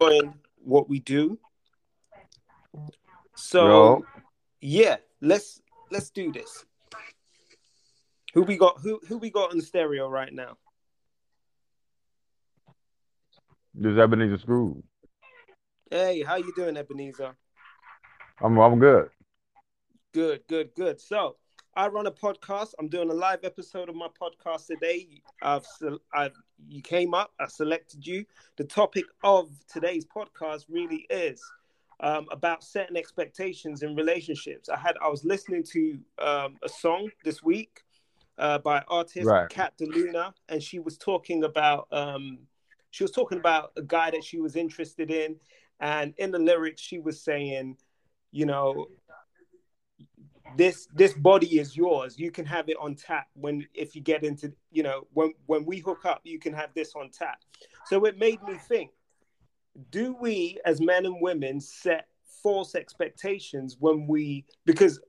enjoying what we do. So Yo. yeah, let's let's do this. Who we got? Who who we got on the stereo right now? This Ebenezer Scrooge. Hey, how you doing, Ebenezer? I'm I'm good. Good, good, good. So I run a podcast. I'm doing a live episode of my podcast today. I've, I've you came up. I selected you. The topic of today's podcast really is um, about setting expectations in relationships. I had I was listening to um, a song this week uh, by artist Right. Kat DeLuna, and she was talking about um, she was talking about a guy that she was interested in, and in the lyrics she was saying, you know, this this body is yours. You can have it on tap when if you get into you know when when we hook up, you can have this on tap. So it made me think: Do we, as men and women, set false expectations when we because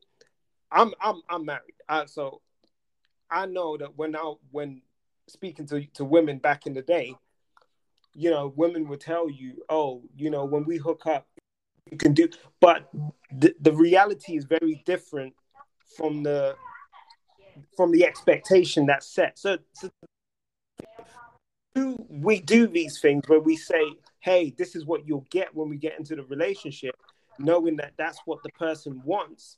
I'm I'm I'm married, so I know that when I when speaking to to women back in the day, you know, women would tell you, oh, you know, when we hook up, you can do, but the, the reality is very different from the from the expectation that's set. So, so do we do these things where we say, hey, this is what you'll get when we get into the relationship, knowing that that's what the person wants.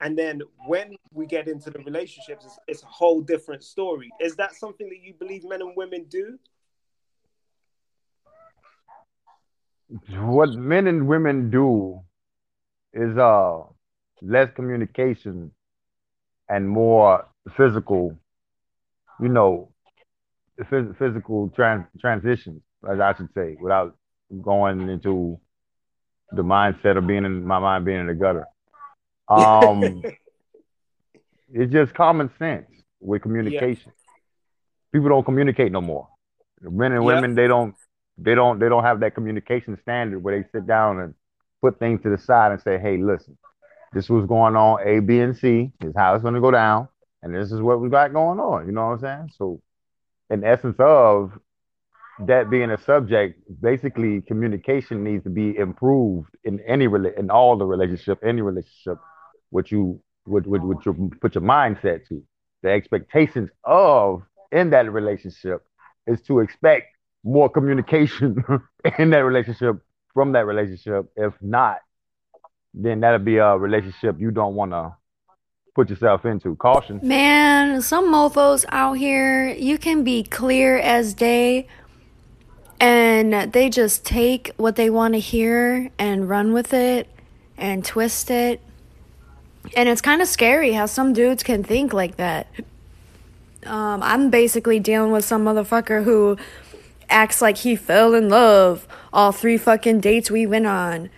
And then when we get into the relationships, it's, it's a whole different story. Is that something that you believe men and women do? What men and women do is uh less communication and more physical, you know, phys- physical trans- transitions, as I should say, without going into the mindset of being in my mind being in the gutter. Um, it's just common sense with communication. People don't communicate no more. Men and Yep. women, they don't, they don't, they don't have that communication standard where they sit down and put things to the side and say, "Hey, listen, this was going on A, B, and C. This is how it's going to go down, and this is what we got going on." You know what I'm saying? So, in essence of that being a subject, basically communication needs to be improved in any rela- in all the relationship, any relationship, what you would would would you put your mindset to. The expectations of in that relationship is to expect more communication in that relationship from that relationship. If not, then that'll be a relationship you don't want to put yourself into. Caution. Man, some mofos out here, you can be clear as day and they just take what they want to hear and run with it and twist it. And it's kind of scary how some dudes can think like that. Um, I'm basically dealing with some motherfucker who acts like he fell in love all three fucking dates we went on.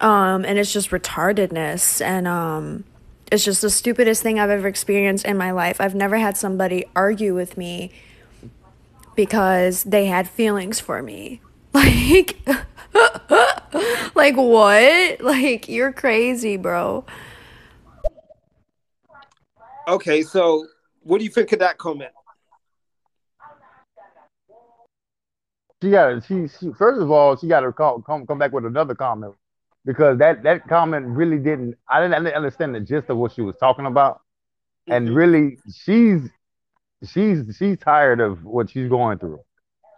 Um, and it's just retardedness and um it's just the stupidest thing I've ever experienced in my life. I've never had somebody argue with me because they had feelings for me. Like like what? Like you're crazy, bro. Okay, so what do you think of that comment? She got she, she first of all she got to call, come come back with another comment because that that comment really didn't I didn't, I didn't understand the gist of what she was talking about and Mhm. really she's she's she's tired of what she's going through.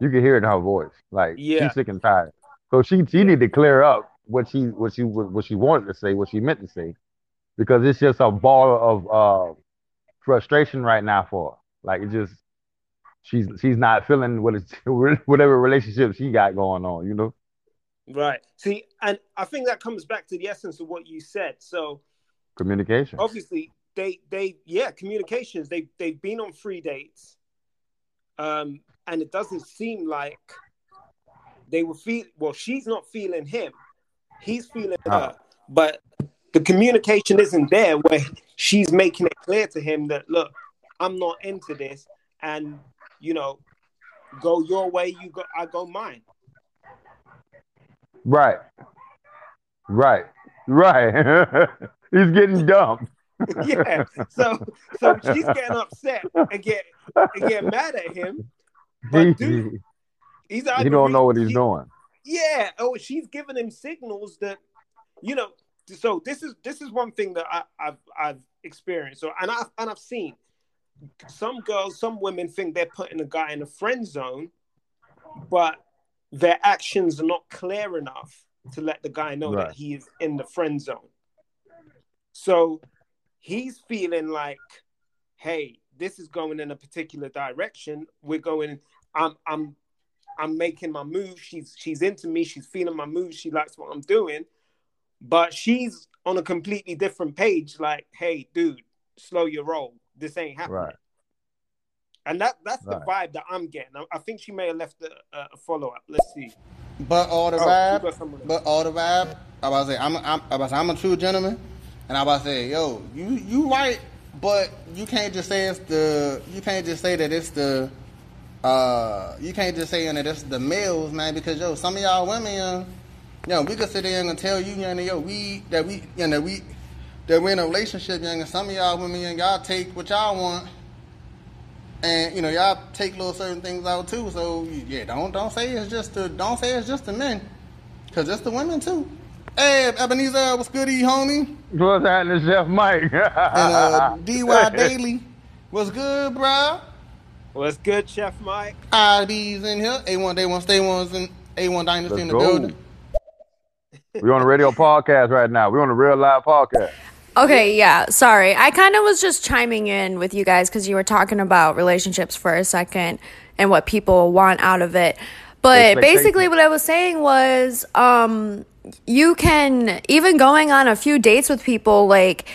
You can hear it in her voice like Yeah. she's sick and tired. So she she need to clear up what she what she what she wanted to say what she meant to say because it's just a ball of uh frustration right now for her. Like it just she's she's not feeling what it's whatever relationship she got going on, you know. Right. See, and I think that comes back to the essence of what you said. So Communication. obviously they they yeah, communications, they they've been on three dates. Um, and it doesn't seem like they were feel well, she's not feeling him. He's feeling Ah. her. But the communication isn't there where she's making it clear to him that look, I'm not into this and you know, go your way, you go I go mine. Right. Right. Right. He's getting dumped. yeah. So so she's getting upset and get and get mad at him. But dude, he's he don't know what he's he- doing. yeah, oh, she's giving him signals that, you know. So this is this is one thing that I, I've I've experienced. So and I've and I've seen some girls, some women think they're putting a guy in a friend zone, but their actions are not clear enough to let the guy know right. that he is in the friend zone. So he's feeling like, hey, this is going in a particular direction. We're going, I'm I'm I'm making my move. She's she's into me, she's feeling my move, she likes what I'm doing. But she's on a completely different page, like, hey, dude, slow your roll. This ain't happening. Right. And that that's right. the vibe that I'm getting. I, I think she may have left a, a follow up. Let's see. But all the oh, vibe, but all the vibe. I about to say I'm, I'm, I about to say, I'm a true gentleman, and I about to say, yo, you you right, but you can't just say it's the, you can't just say that it's the, uh, you can't just say that it's the males, man, because yo, some of y'all women, yo, yo we could sit there and tell you, you know, yo, we that we, you know, we that we're in a relationship, young, and some of y'all women, y'all take what y'all want and you know y'all take little certain things out too. So yeah, don't don't say it's just the don't say it's just the men, cause it's the women too. Hey, Ebenezer, what's good, e homie? What's happening, Chef Mike? and uh, Dy Daily, what's good, bro? What's good, Chef Mike? ID's in here. A1 Day One Stay One's in A1 Dynasty Let's in the go. building. We're on a radio podcast right now. We're on a real live podcast. Okay, yeah, sorry. I kind of was just chiming in with you guys because you were talking about relationships for a second and what people want out of it. But basically, what I was saying was, um, you can even going on a few dates with people, like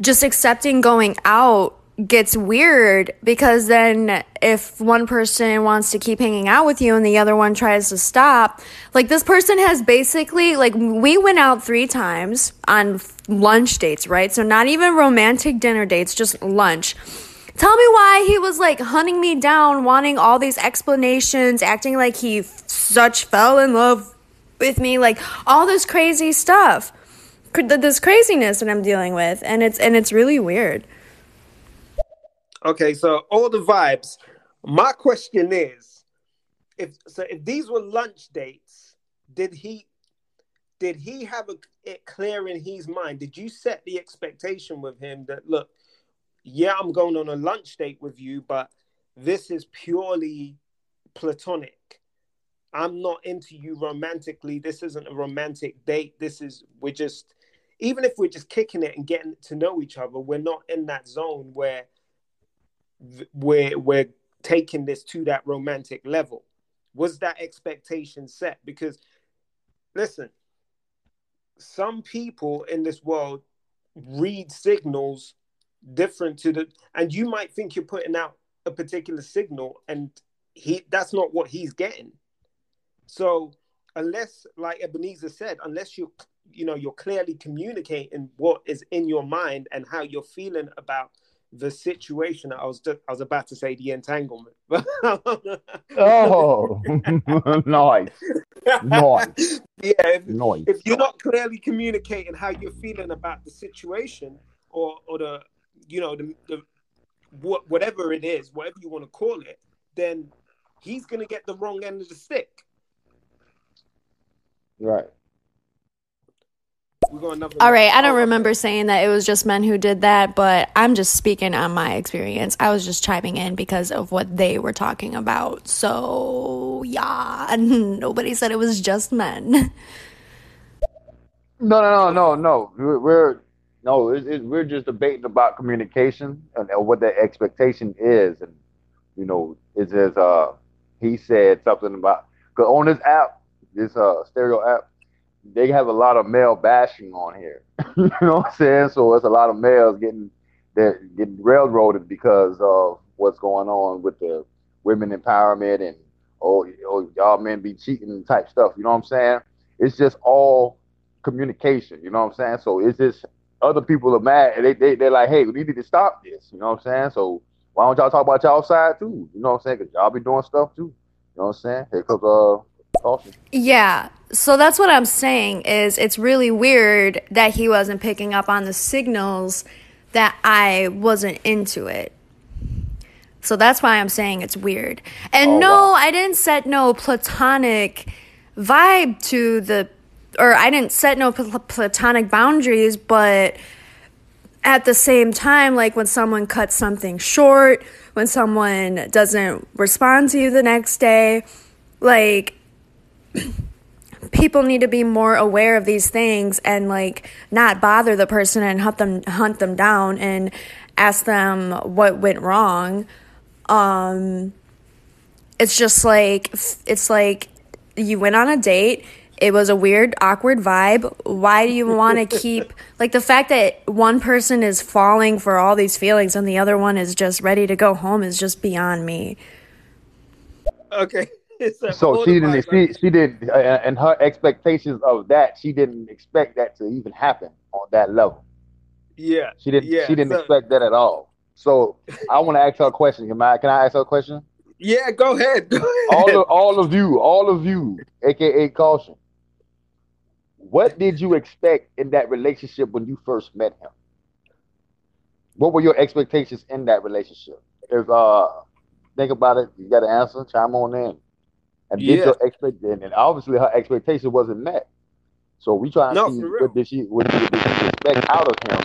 just accepting going out gets weird because then if one person wants to keep hanging out with you and the other one tries to stop, like this person has basically like we went out 3 times on lunch dates, right? So not even romantic dinner dates, just lunch. Tell me why he was like hunting me down, wanting all these explanations, acting like he such fell in love with me, like all this crazy stuff. This craziness that I'm dealing with and it's and it's really weird. Okay, so all the vibes. My question is, if so, if these were lunch dates, did he did he have a, it clear in his mind? Did you set the expectation with him that look, yeah, I'm going on a lunch date with you, but this is purely platonic. I'm not into you romantically. This isn't a romantic date. This is we're just even if we're just kicking it and getting to know each other, we're not in that zone where we're we're taking this to that romantic level. Was that expectation set? Because listen some people in this world read signals different to the and you might think you're putting out a particular signal and he that's not what he's getting. So unless like ebenezer said unless you you know you're clearly communicating what is in your mind and how you're feeling about the situation. I was I was about to say the entanglement. oh, nice, nice. Yeah, if, nice. if you're not clearly communicating how you're feeling about the situation or or the you know the, the what whatever it is, whatever you want to call it, then he's gonna get the wrong end of the stick. Right. All right, I don't remember saying that it was just men who did that, but I'm just speaking on my experience. I was just chiming in because of what they were talking about. So, yeah, nobody said it was just men. No, no, no, no, no. We're, we're no, it, it, we're just debating about communication and, and what the expectation is, and you know, it's as uh he said something about cause on this app, this uh stereo app, they have a lot of male bashing on here. you know what I'm saying? So it's a lot of males getting they're getting railroaded because of what's going on with the women empowerment and oh, oh y'all men be cheating type stuff. You know what I'm saying? It's just all communication. You know what I'm saying? So it's just other people are mad and they, they they're like, hey, we need to stop this. You know what I'm saying? So why don't y'all talk about y'all side too? You know what I'm saying? Cause y'all be doing stuff too. You know what I'm saying? Here comes uh Awesome. Yeah. So that's what I'm saying is it's really weird that he wasn't picking up on the signals that I wasn't into it. So that's why I'm saying it's weird. And oh, no, wow. I didn't set no platonic vibe to the or I didn't set no platonic boundaries, but at the same time, like when someone cuts something short, when someone doesn't respond to you the next day, like people need to be more aware of these things and like not bother the person and hunt them hunt them down and ask them what went wrong. Um it's just like it's like you went on a date it was a weird, awkward vibe. Why do you want to keep like the fact that one person is falling for all these feelings and the other one is just ready to go home is just beyond me. Okay. So she didn't. She she did, uh, and her expectations of that, she didn't expect that to even happen on that level. Yeah. She didn't. Yeah, she didn't so, expect that at all. So I want to ask her a question. Can I? Can I ask her a question? Yeah, go ahead. Go ahead. All of all of you, all of you, aka caution. What did you expect in that relationship when you first met him? What were your expectations in that relationship? If uh think about it, you got to answer, chime on in. And did yeah. your expect and obviously her expectation wasn't met. So we try to no, see what did she what did she expect out of him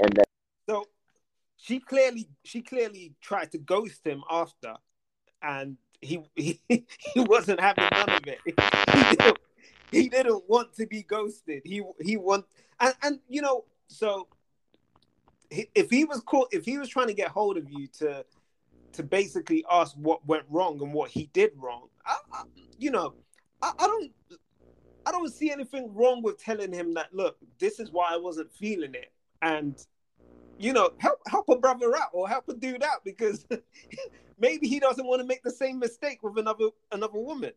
and that so she clearly she clearly tried to ghost him after and he he, he wasn't having none of it. he didn't want to be ghosted. He he want and, and you know so if he was caught if he was trying to get hold of you to to basically ask what went wrong and what he did wrong, I, you know, I, I don't I don't see anything wrong with telling him that look, this is why I wasn't feeling it, and you know, help help a brother out or help a dude out because maybe he doesn't want to make the same mistake with another another woman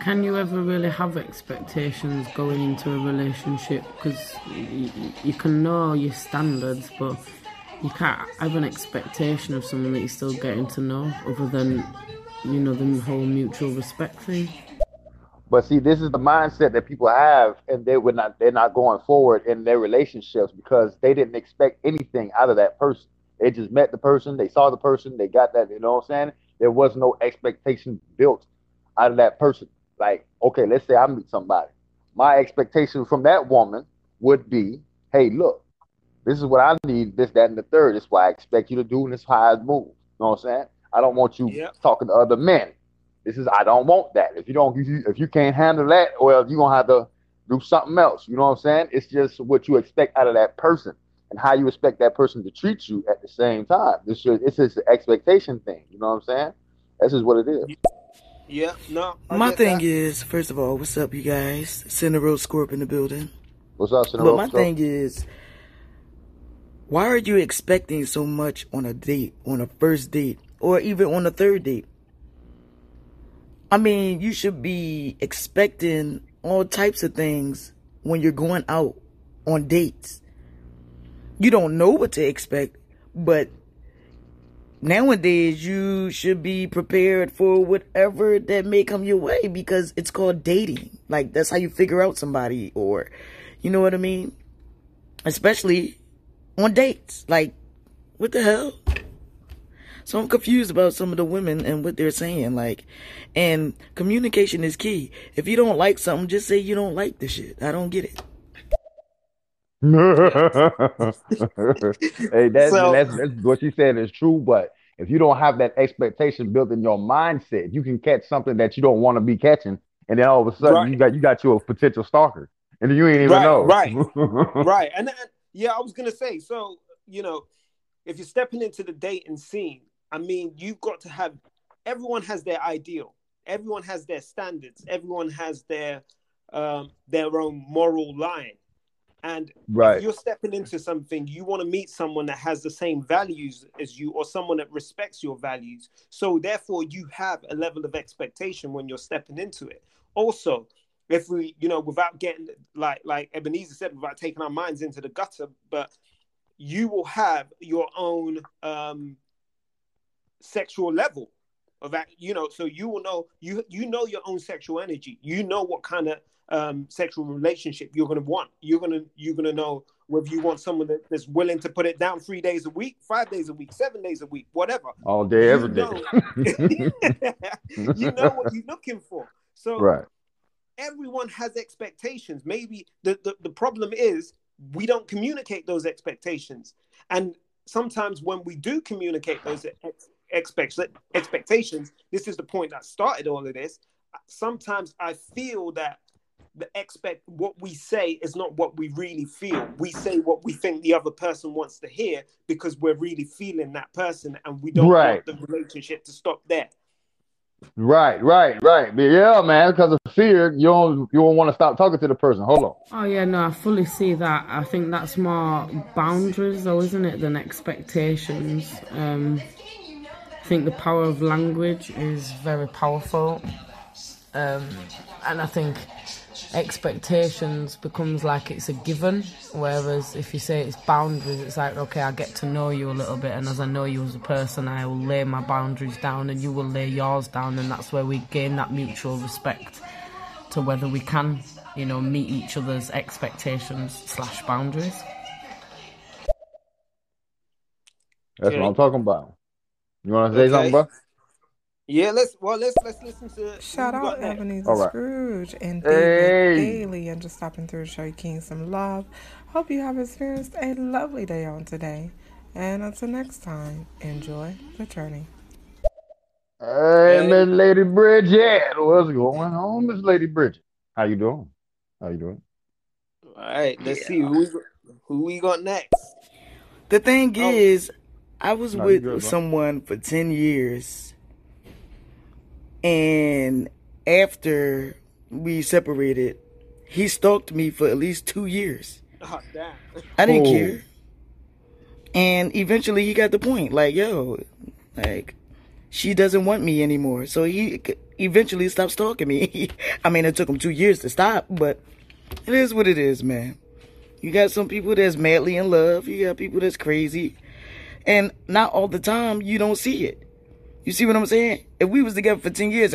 can you ever really have expectations going into a relationship? Because you, you can know your standards, but you can't have an expectation of someone that you're still getting to know, other than you know the whole mutual respect thing. But see, this is the mindset that people have, and they would not. They're not going forward in their relationships because they didn't expect anything out of that person. They just met the person, they saw the person, they got that. You know what I'm saying? There was no expectation built out of that person. Like, okay, let's say I meet somebody. My expectation from that woman would be, hey, look, this is what I need, this, that, and the third. This is what I expect you to do, and this is how I move. You know what I'm saying? I don't want you yep. talking to other men. This is I don't want that. If you don't, if you, if you can't handle that, well, you're gonna have to do something else. You know what I'm saying? It's just what you expect out of that person and how you expect that person to treat you at the same time. This is it's just an expectation thing. You know what I'm saying? This is what it is. Yeah, no. I My thing that. is, first of all, what's up, you guys? Cinder Road Scorp in the building. What's up, Cinder But my thing is, why are you expecting so much on a date, on a first date, or even on a third date? I mean, you should be expecting all types of things when you're going out on dates. You don't know what to expect, but nowadays you should be prepared for whatever that may come your way because it's called dating. Like that's how you figure out somebody or you know what I mean? Especially on dates. Like what the hell? So I'm confused about some of the women and what they're saying. Like, and communication is key. If you don't like something, just say you don't like the shit. I don't get it. hey, that's, so, that's, that's what she said is true. But if you don't have that expectation built in your mindset, you can catch something that you don't want to be catching, and then all of a sudden right. you got you got you a potential stalker, and you ain't even right, know. Right, right, and, and yeah, I was gonna say. So you know, if you're stepping into the dating scene, I mean, you've got to have. Everyone has their ideal. Everyone has their standards. Everyone has their um, their own moral line. And right. if you're stepping into something, you want to meet someone that has the same values as you or someone that respects your values. So therefore you have a level of expectation when you're stepping into it. Also, if we, you know, without getting like like Ebenezer said, without taking our minds into the gutter, but you will have your own um sexual level of that, you know, so you will know you you know your own sexual energy. You know what kind of um, sexual relationship you're going to want. You're going to you're going to know whether you want someone that, that's willing to put it down three days a week, five days a week, seven days a week, whatever. All day, every day. you know what you're looking for. So right. everyone has expectations. Maybe the, the, the problem is we don't communicate those expectations. And sometimes when we do communicate those ex- expect- expectations, this is the point that started all of this. Sometimes I feel that the expect what we say is not what we really feel. We say what we think the other person wants to hear because we're really feeling that person and we don't right. want the relationship to stop there. Right, right, right. Yeah, man, because of fear, you don't you don't want to stop talking to the person. Hold on. Oh yeah, no, I fully see that. I think that's more boundaries, though, isn't it, than expectations. Um, I think the power of language is very powerful, um, and I think expectations becomes like it's a given whereas if you say it's boundaries it's like okay i get to know you a little bit and as i know you as a person i will lay my boundaries down and you will lay yours down and that's where we gain that mutual respect to whether we can you know meet each other's expectations slash boundaries. That's what i'm talking about you want to say okay. something bro yeah, let's well let's let's listen to shout out Ebenezer right. Scrooge and David hey. Bailey and just stopping through to show you King some love. Hope you have experienced a lovely day on today. And until next time, enjoy the journey. Hey, Miss Lady Bridget, what's going on, Miss Lady Bridget? How you doing? How you doing? All right, let's yeah. see who we, who we got next. The thing oh. is, I was no, with good, someone for ten years and after we separated, he stalked me for at least two years. Oh, damn. I didn't oh. care. And eventually he got the point. Like, yo, like, she doesn't want me anymore. So he eventually stopped stalking me. I mean, it took him two years to stop, but it is what it is, man. You got some people that's madly in love. You got people that's crazy. And not all the time you don't see it. You see what I'm saying? If we was together for 10 years,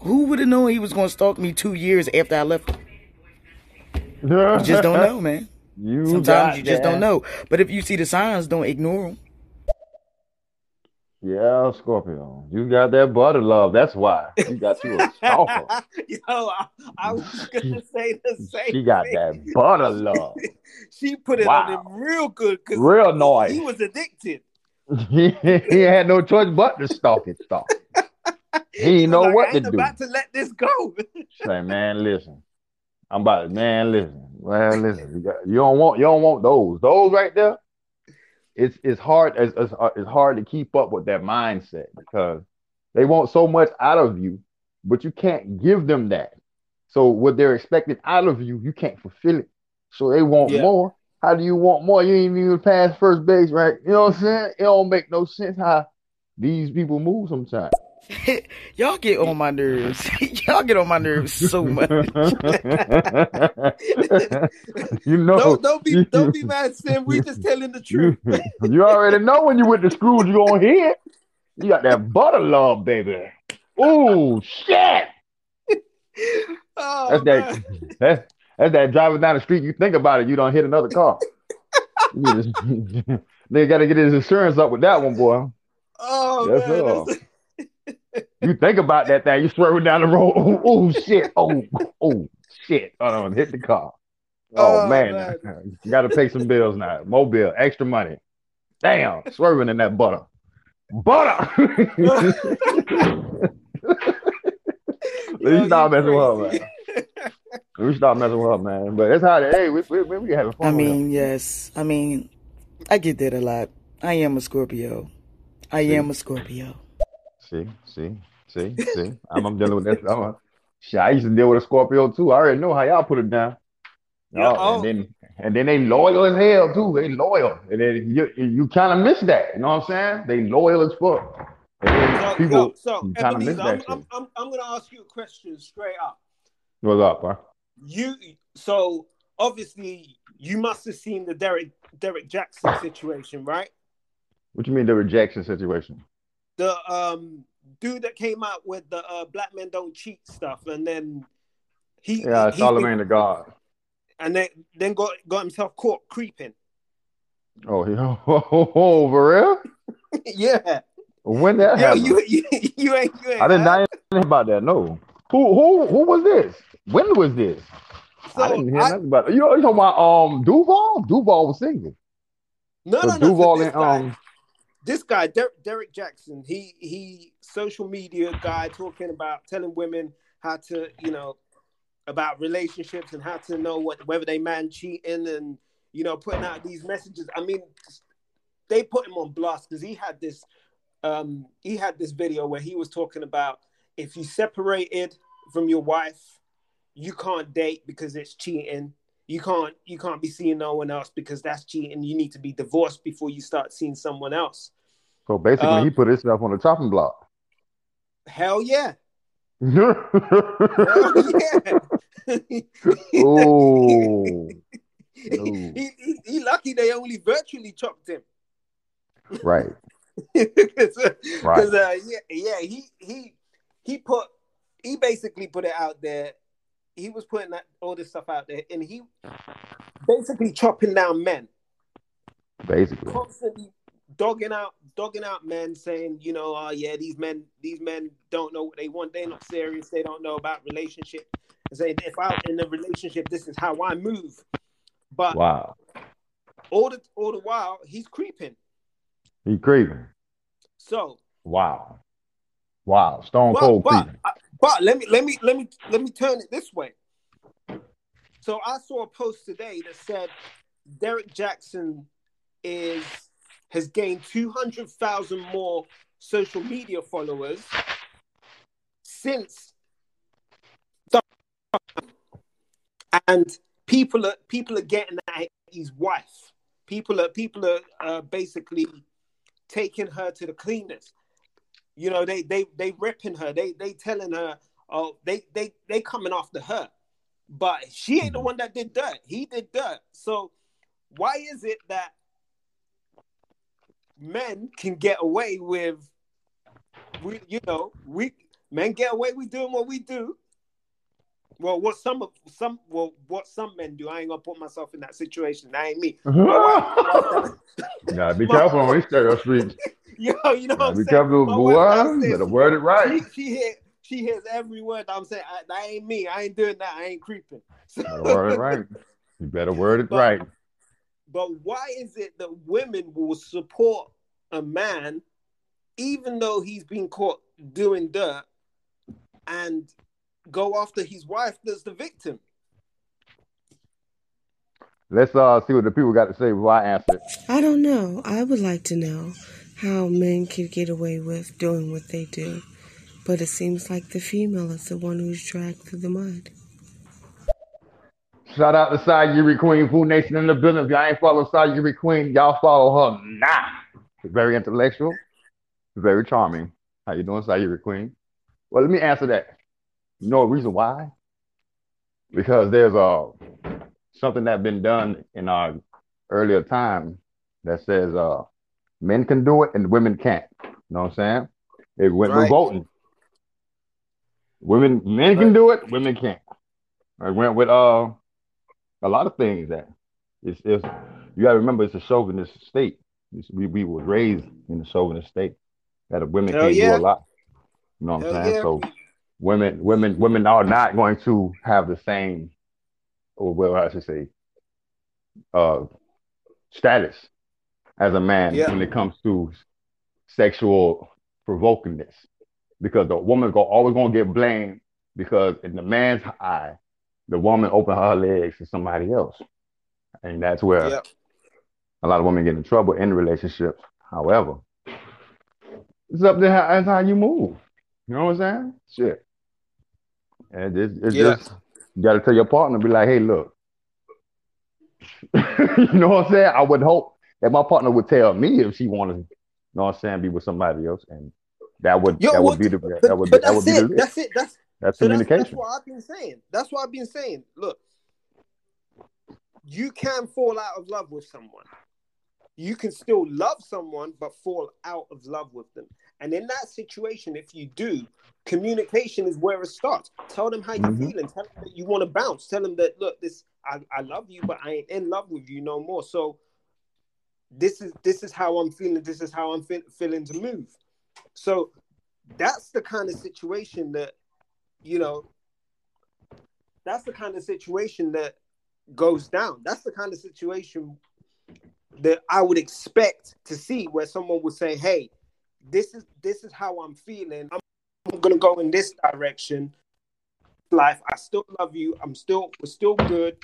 who would have known he was going to stalk me two years after I left him? you just don't know, man. You Sometimes you just don't know. But if you see the signs, don't ignore them. Yeah, Scorpio. You got that butter love. That's why. You got you a stalker. Yo, I, I, was gonna say the same. She got thing. that butter love. she put it wow. on him real good. Real noise. He was addicted. He, he had no choice but to stalk it, stalk. He know like, what to do. About to let this go. Say, man, listen. I'm about to, man, listen. Man, listen. You, got, you don't want, you don't want those. Those right there. It's it's hard. It's, it's uh, it's hard to keep up with that mindset because they want so much out of you, but you can't give them that. So what they're expecting out of you, you can't fulfill it. So they want yeah. more. How do you want more? You ain't even past first base, right? You know what I'm saying? It don't make no sense how these people move sometimes. Y'all get on my nerves. Y'all get on my nerves so much. you know, don't, don't be don't be mad, Sam. We just telling the truth. you already know when you went to school, you gonna hear. You got that butter love, baby. Oh shit! Oh, that's man. that. That's, that's that driving down the street. You think about it, you don't hit another car. they got to get his insurance up with that one, boy. Oh that's man, you think about that thing, you swerving down the road. Oh, oh shit! Oh, oh shit! Hold on, hit the car. Oh, oh man. man. you got to pay some bills now. Mobile, extra money. Damn, swerving in that butter. Butter. Please stop messing with man. We stop messing with her, man. But it's how hey, we we we having fun. I mean, yes. I mean, I get that a lot. I am a Scorpio. I see? am a Scorpio. See, see, see, see. I'm, I'm dealing with that. I'm a, shit, I used to deal with a Scorpio too. I already know how y'all put it down. Yeah, oh, and then and then they loyal as hell too. They loyal, and then you you kind of miss that. You know what I'm saying? They loyal as fuck. So, people, so, so Ebenezer, I'm, I'm, I'm, I'm going to ask you a question straight up. What's up, bro? You so obviously you must have seen the Derrick Derrick Jaxn situation, right? What you mean the rejection situation? The um dude that came out with the uh, black men don't cheat stuff, and then he yeah, Charlemagne the God, and then then got got himself caught creeping. Oh, yeah. oh, oh for real? yeah. When that Yo, happened? You, you, you ain't, you ain't I didn't know about that. No. Who who who was this? When was this? So I didn't hear I, nothing about it. You know, you talking about um Duval? Duval was singing. No, so no, no. Duval so and guy, um this guy, Der- Derrick Jaxn, he he social media guy talking about telling women how to, you know, about relationships and how to know what whether they man cheating and you know putting out these messages. I mean, they put him on blast because he had this um he had this video where he was talking about if you separated from your wife, you can't date because it's cheating. You can't you can't be seeing no one else because that's cheating. You need to be divorced before you start seeing someone else. So basically, um, he put himself on the chopping block. Hell yeah. hell yeah. oh. He, he, he, lucky they only virtually chopped him. Right. Cause, right. Uh, yeah, yeah, he he he put he basically put it out there. He was putting that all this stuff out there, and he basically chopping down men. Basically, constantly dogging out dogging out men, saying, you know, oh yeah, these men these men don't know what they want. They're not serious. They don't know about relationship. And saying if I'm in a relationship, this is how I move. But wow, all the all the while he's creeping. He creeping. So wow. Wow, Stone but, Cold. But, but let me let me let me let me turn it this way. So I saw a post today that said Derrick Jaxn is has gained two hundred thousand more social media followers since the, and people are people are getting at his wife. People are people are uh, basically taking her to the cleaners. You know, they they they ripping her. They they telling her, oh, they they they coming after her. But she ain't the mm-hmm. one that did dirt. He did dirt. So why is it that men can get away with we you know, we men get away with doing what we do. Well, what some of some well, what some men do, I ain't gonna put myself in that situation. That ain't me. Nah, be careful on these stereo streets. Yo, you know what I'm be saying? careful, boy. Better word it right. She, she, hear, she hears every word I'm saying. I, that ain't me. I ain't doing that. I ain't creeping. So, word it right. You better word it but, right. But why is it that women will support a man, even though he's been caught doing dirt, and go after his wife that's the victim? Let's uh see what the people got to say before I answer. It. I don't know. I would like to know how men can get away with doing what they do. But it seems like the female is the one who's dragged through the mud. Shout out to Sayuri Queen, Food Nation in the business. If y'all ain't follow Sayuri Queen, y'all follow her now. She's very intellectual, very charming. How you doing, Sayuri Queen? Well, let me answer that. You know a reason why? Because there's a uh, something that been done in our earlier time that says uh Men can do it and women can't. You know what I'm saying? It went right. voting. Women, men right. can do it, women can't. I went with uh a lot of things that it's, it's you gotta remember it's a chauvinist state. It's, we we were raised in a chauvinist state that women Hell can't yeah. do a lot. You know what Hell I'm saying? Yeah. So women women women are not going to have the same or well I should say uh status as a man yeah. when it comes to sexual provokingness because the woman's go, always going to get blamed because in the man's eye, the woman opened her legs to somebody else. And that's where a lot of women get in trouble in relationships. However, it's up to how, that's how you move. You know what I'm saying? Shit. And it's, it's yeah. just, you got to tell your partner, be like, hey, look. you know what I'm saying? I would hope that my partner would tell me if she wanted, you know what I'm saying, be with somebody else, and that would Yo, that would be the but, that would be, that would be it. the that's it. That's that's so communication. That's, that's what I've been saying. That's what I've been saying. Look, you can fall out of love with someone. You can still love someone, but fall out of love with them. And in that situation, if you do, communication is where it starts. Tell them how you're mm-hmm. feeling. Tell them that you want to bounce. Tell them that look, this I, I love you, but I ain't in love with you no more. So this is this is how I'm feeling. This is how I'm fe- feeling to move. So that's the kind of situation that you know, that's the kind of situation that goes down. That's the kind of situation that I would expect to see where someone would say, "Hey, this is this is how I'm feeling. I'm, I'm gonna go in this direction. Life, I still love you. I'm still we're still good.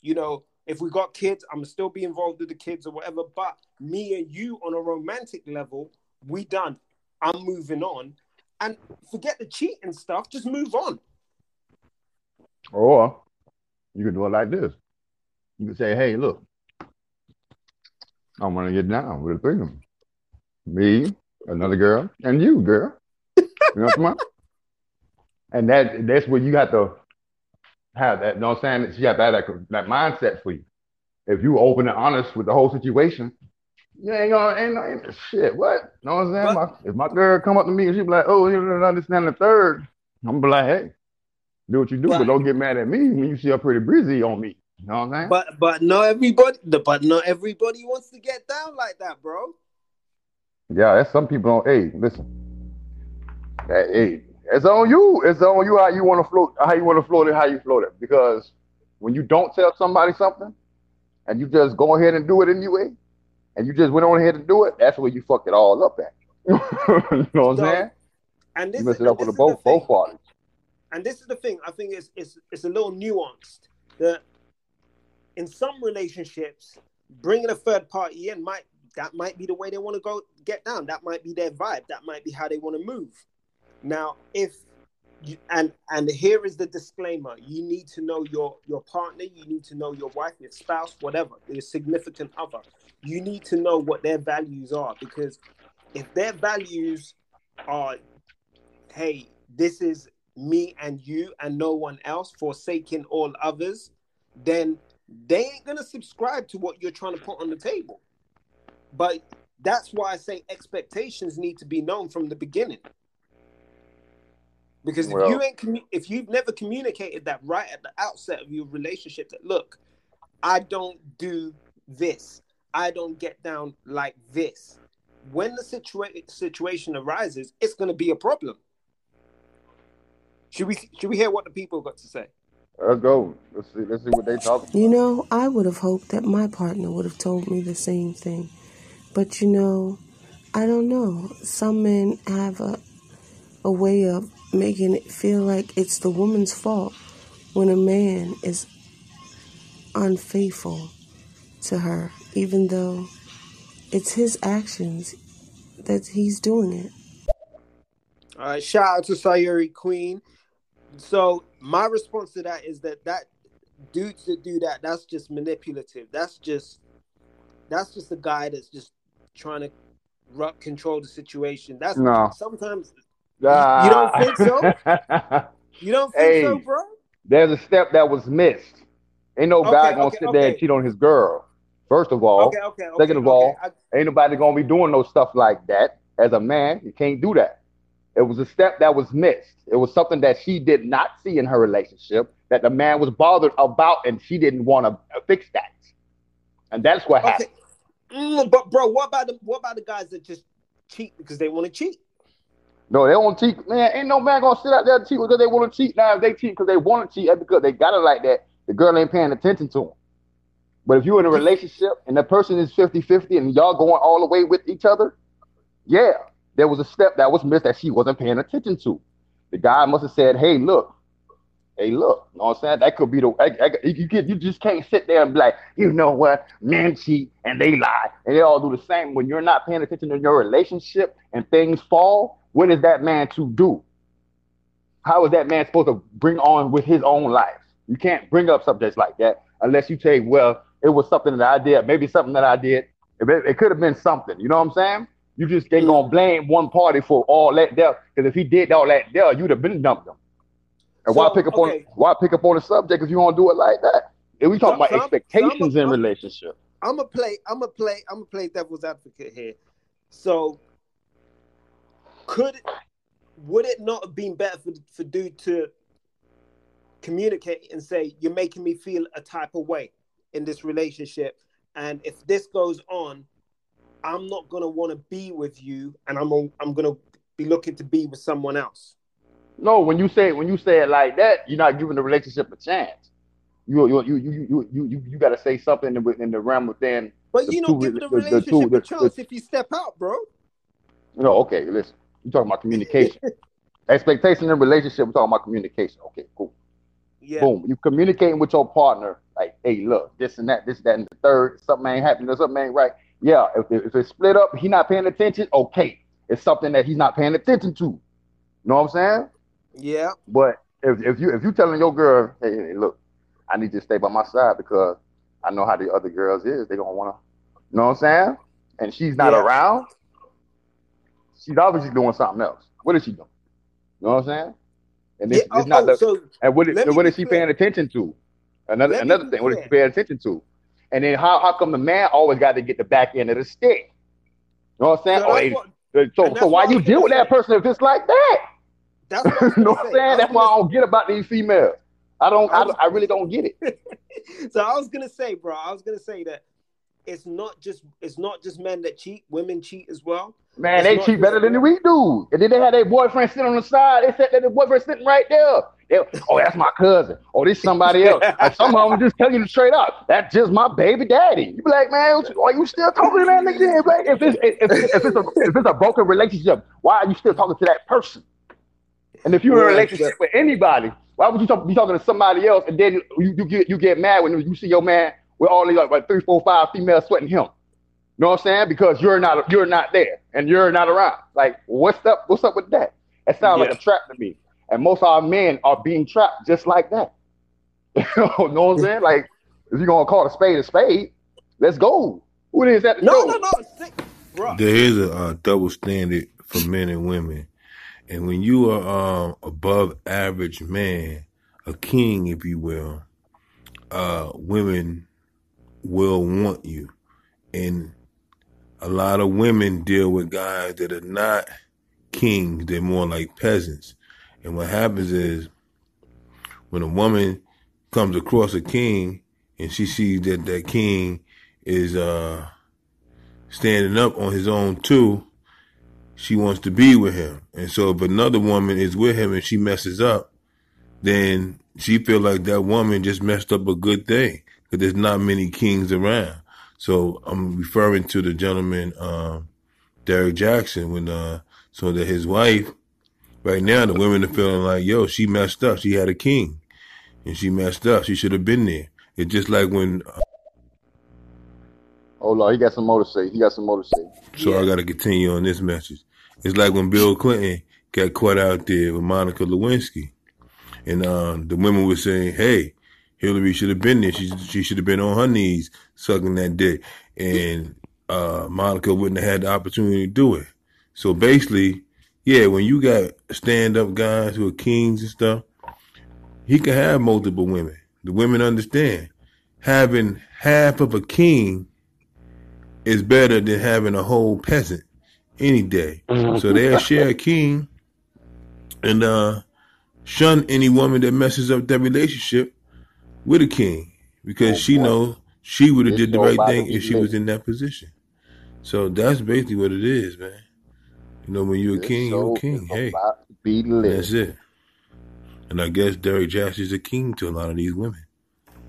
You know, if we got kids, I'm still be involved with the kids or whatever. But me and you on a romantic level, we done. I'm moving on, and forget the cheating stuff. Just move on. Or you can do it like this. You can say, "Hey, look, I want to get down with a three. Me, another girl, and you, girl. You know what I'm saying? And that that's where you have to have that. You know what I'm saying? You have to have that, that mindset for you. If you open and honest with the whole situation, you ain't gonna ain't, ain't shit. What? You know what I'm saying? My, if my girl come up to me and she be like, "Oh, you don't understand the third, I'm be like, "Hey, do what you do, but, but don't get mad at me when you see her pretty breezy on me." You know what I'm saying? But but not everybody, but not everybody wants to get down like that, bro. Yeah, that's some people. Don't, hey, listen. Hey, it's on you. It's on you how you want to float, how you want to float it, how you float it. Because when you don't tell somebody something, and you just go ahead and do it anyway, and you just went on ahead and do it, that's where you fuck it all up at. you know what I'm saying? And this, you messed it up with both both parties. And this is the thing. I think it's it's it's a little nuanced. That in some relationships, bringing a third party in might that might be the way they want to go get down. That might be their vibe. That might be how they want to move. Now, if you, and and here is the disclaimer: you need to know your your partner, you need to know your wife, your spouse, whatever, your significant other. You need to know what their values are because if their values are, hey, this is me and you and no one else, forsaking all others, then they ain't gonna subscribe to what you're trying to put on the table. But that's why I say expectations need to be known from the beginning. Because if well, you ain't commu- if you've never communicated that right at the outset of your relationship, that look, I don't do this, I don't get down like this. When the situa- situation arises, it's going to be a problem. Should we should we hear what the people got to say? Let's go. Let's see. Let's see what they talk. You know, I would have hoped that my partner would have told me the same thing, but you know, I don't know. Some men have a a way of making it feel like it's the woman's fault when a man is unfaithful to her, even though it's his actions that he's doing it. All right, shout out to Sayuri Queen. So my response to that is that that dudes that do that, that's just manipulative. That's just that's just a guy that's just trying to control the situation. That's no. sometimes uh, you, don't think so. you don't think hey, so, bro? There's a step that was missed. Ain't no okay, guy gonna okay, sit okay. there and cheat on his girl. First of all, okay, okay, second of all, I, ain't nobody gonna be doing no stuff like that. As a man, you can't do that. It was a step that was missed. It was something that she did not see in her relationship that the man was bothered about, and she didn't want to fix that. And that's what happened. Mm, but bro, what about the what about the guys that just cheat because they want to cheat? No, they don't cheat. Man, ain't no man gonna sit out there and cheat because they want to cheat. Now, if they cheat because they want to cheat, that's because they got it like that. The girl ain't paying attention to them. But if you're in a relationship and the person is 50-50 and y'all going all the way with each other, yeah, there was a step that was missed that she wasn't paying attention to. The guy must have said, "Hey, look, hey, look." You know what I'm saying? That could be the I, I, you get you just can't sit there and be like, you know what, men cheat and they lie and they all do the same. When you're not paying attention to your relationship and things fall, what is that man to do? How is that man supposed to bring on with his own life? You can't bring up subjects like that unless you say, well, it was something that I did, maybe something that I did. It, it could have been something. You know what I'm saying? You just ain't gonna blame one party for all that there. Because if he did all that there, you'd have been dumped him. And so, why pick up okay. on why pick up on the subject if you want to do it like that? If we talk about some, expectations some, in relationship. I'm gonna play. I'm gonna play. I'm gonna play devil's advocate here. So, could would it not have been better for for dude to communicate and say you're making me feel a type of way in this relationship, and if this goes on, I'm not gonna want to be with you, and I'm I'm gonna be looking to be with someone else. No, when you say when you say it like that, you're not giving the relationship a chance. You you you you you you you, you got to say something in the, in the realm within. But you know, give the, relationship the, the, a chance if you step out, bro. No, okay, listen. You're talking about communication. Expectation in relationship, we're talking about communication. Okay, cool. Yeah. Boom. You communicating with your partner, like, hey, look, this and that, this, that, and the third, something ain't happening, something ain't right. Yeah, if, if it's split up, he not paying attention, okay. It's something that he's not paying attention to. You know what I'm saying? Yeah. But if, if you if you telling your girl, hey, hey, look, I need you to stay by my side because I know how the other girls is, they don't wanna you know what I'm saying? And she's not yeah. around, she's obviously doing something else. What is she doing? You know what I'm saying? And it's, yeah, not oh, the, so and what, is, what is she paying attention to? Another another thing, what is she paying attention to? And then how, how come the man always got to get the back end of the stick? You know what I'm saying? So, oh, what, so, so why you deal with that person if it's like that? That's what you know what I'm saying? That's why I don't get about these females. I don't. I, I, really don't get it. so I was gonna say, bro. I was gonna say that it's not just it's not just men that cheat. Women cheat as well. Man, it's they cheat better than we do. And then they had their boyfriend sitting on the side. They said that the boyfriend sitting right there. They, oh, that's my cousin. Oh, this somebody else. and some of them just tell you straight up, that's just my baby daddy. You be like, man, are you still talking to that nigga? Like, if it's if, if, it's a if it's a broken relationship, why are you still talking to that person? And if you're in a relationship with anybody, why would you talk, be talking to somebody else and then you, you get you get mad when you see your man with all these like, like three, four, five females sweating him? You know what I'm saying? Because you're not you're not there and you're not around. Like, what's up? What's up with that? That sounds yeah. like a trap to me. And most of our men are being trapped just like that. you know what I'm saying? Like, if you're gonna call a spade a spade, let's go. Who is that? No, no, no. There is a uh, double standard for men and women, and when you are um, above average man, a king, if you will, uh, women will want you, and a lot of women deal with guys that are not kings, they're more like peasants. And what happens is when a woman comes across a king and she sees that that king is uh, standing up on his own too, she wants to be with him. And so if another woman is with him and she messes up, then she feel like that woman just messed up a good thing because there's not many kings around. So I'm referring to the gentleman, um, Derrick Jaxn, when, uh, so that his wife, right now, the women are feeling like, yo, she messed up. She had a king and she messed up. She should have been there. It's just like when. Uh, oh, Lord, he got some more to say. He got some more to say. So yeah. I got to continue on this message. It's like when Bill Clinton got caught out there with Monica Lewinsky. And uh, the women were saying, hey, Hillary should have been there. She she should have been on her knees sucking that dick, and uh, Monica wouldn't have had the opportunity to do it. So basically, yeah, when you got stand up guys who are kings and stuff, he can have multiple women. The women understand having half of a king is better than having a whole peasant any day. So they'll share a king and uh, shun any woman that messes up their relationship with a king because oh, she know she would have did the right thing if she was in that position. So that's basically what it is, man. You know, when you're a king, you're a king. Hey, that's it. And I guess Derrick Jaxn is a king to a lot of these women.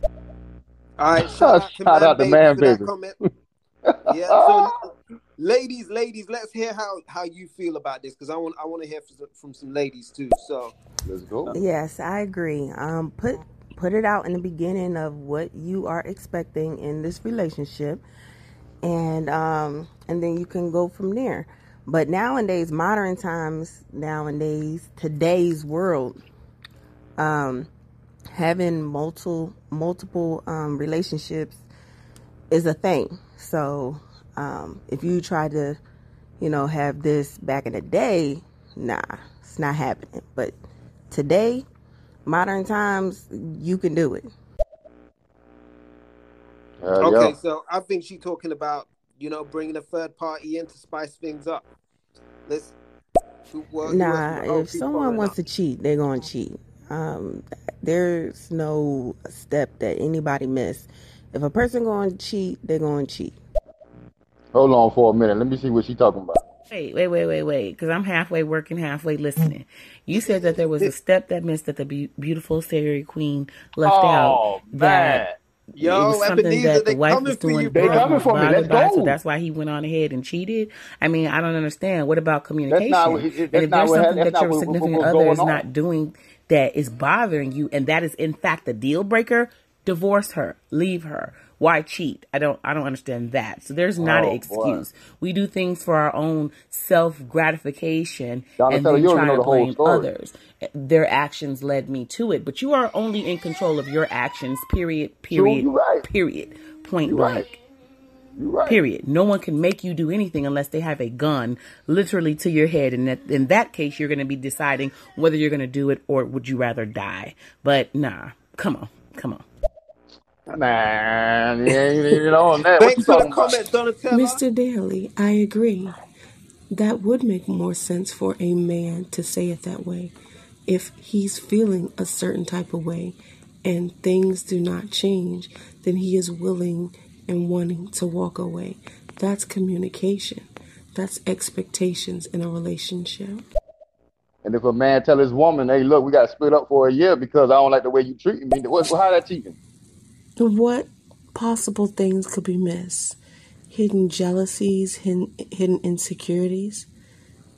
All right, shout, out, shout out to man, baby. yeah, so ladies, ladies, let's hear how how you feel about this because I want I want to hear from, from some ladies too. So let's go. Yes, I agree. Um, put put it out in the beginning of what you are expecting in this relationship and um and then you can go from there but nowadays modern times nowadays today's world um having multiple multiple um relationships is a thing so um if you try to you know have this back in the day nah it's not happening but today modern times, you can do it. Uh, okay, yeah. so I think she's talking about you know bringing a third party in to spice things up. Let's. Well, nah, if someone wants to cheat, they're gonna cheat. Um, there's no step that anybody miss. If a person going to cheat, they're going to cheat. Hold on for a minute. Let me see what she's talking about. Wait, wait, wait, wait, wait, because I'm halfway working, halfway listening. You said that there was a step that missed that the be- beautiful Fairy Queen left oh, out. That Yo, it was something Ebenezer, that the wife was doing. You, they coming for me. Let's go. So that's why he went on ahead and cheated. I mean, I don't understand. What about communication? That's not, that's and if there's something that your significant other is not doing that is bothering you, and that is in fact the deal breaker, divorce her, leave her why cheat? I don't I don't understand that. So there's not oh, an excuse. Boy. We do things for our own self gratification and then try to blame others. Eh, their actions led me to it, but you are only in control of your actions. Period. Period. Right. Period. Point you're blank. Right. Right. Period. No one can make you do anything unless they have a gun literally to your head. And that, in that case, you're going to be deciding whether you're going to do it or would you rather die. But nah, come on, come on. Man, you ain't even on that. Thanks for the comment, Donatella. Mr. Daly, I agree. That would make more sense for a man to say it that way. If he's feeling a certain type of way and things do not change, then he is willing and wanting to walk away. That's communication. That's expectations in a relationship. And if a man tell his woman, "Hey, look, we got to split up for a year because I don't like the way you treat me," what? How that cheating? What possible things could be missed? Hidden jealousies, hidden, hidden insecurities.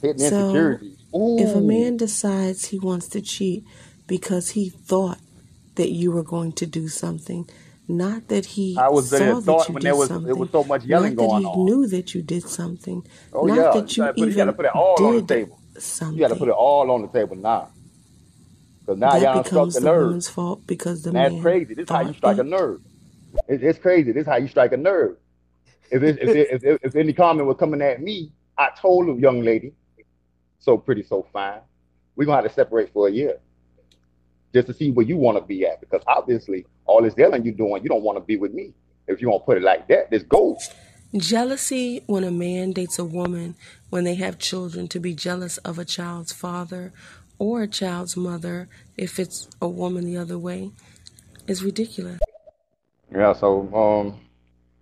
Hidden so insecurities. Ooh. If a man decides he wants to cheat because he thought that you were going to do something, not that he I was saw that you when did there was something, it was so much yelling not that he on. knew that you did something, oh, not yeah. that you, you even you gotta put it all on the table. Something. You got to put it all on the table now. Because now that y'all becomes struck the, the woman's fault because the That's man crazy. This is how you strike a nerve. It, it's crazy. This is how you strike a nerve. If, it, if, it, if, if, if any comment was coming at me, I told the young lady, so pretty, so fine, we're going to have to separate for a year just to see where you want to be at. Because obviously, all this yelling you're doing, you don't want to be with me. If you want to put it like that, this goes. Jealousy when a man dates a woman when they have children to be jealous of a child's father or a child's mother, if it's a woman the other way, is ridiculous. Yeah, so um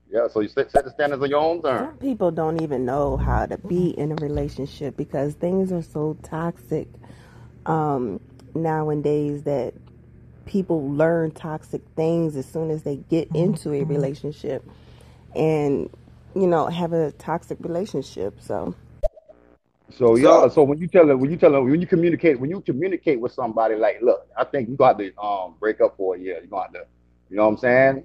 yeah, so you set, set the standards on your own terms. Some people don't even know how to be in a relationship because things are so toxic um, nowadays that people learn toxic things as soon as they get into a relationship and you know have a toxic relationship so so yeah, so when you tell them, when you tell them, when you communicate, when you communicate with somebody, like, look, I think you got to um break up for a year. You got to, you know what I'm saying?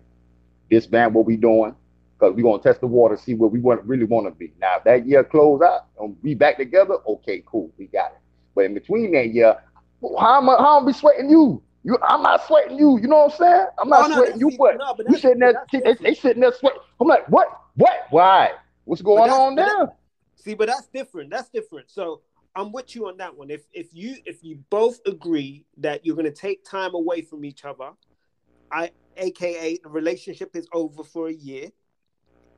Disband what we doing because we gonna test the water, see where we want really want to be. Now, if that year close out and we back together, okay, cool, we got it. But in between that year, how am I, how am I be sweating you? You, I'm not sweating you. You know what I'm saying? I'm not oh, sweating no, you, but, no, but you sitting there, they, they, sitting there sweating. I'm like, what? What? Why? What's going on there? See, but that's different. That's different. So I'm with you on that one. If if you if you both agree that you're gonna take time away from each other, I aka the relationship is over for a year.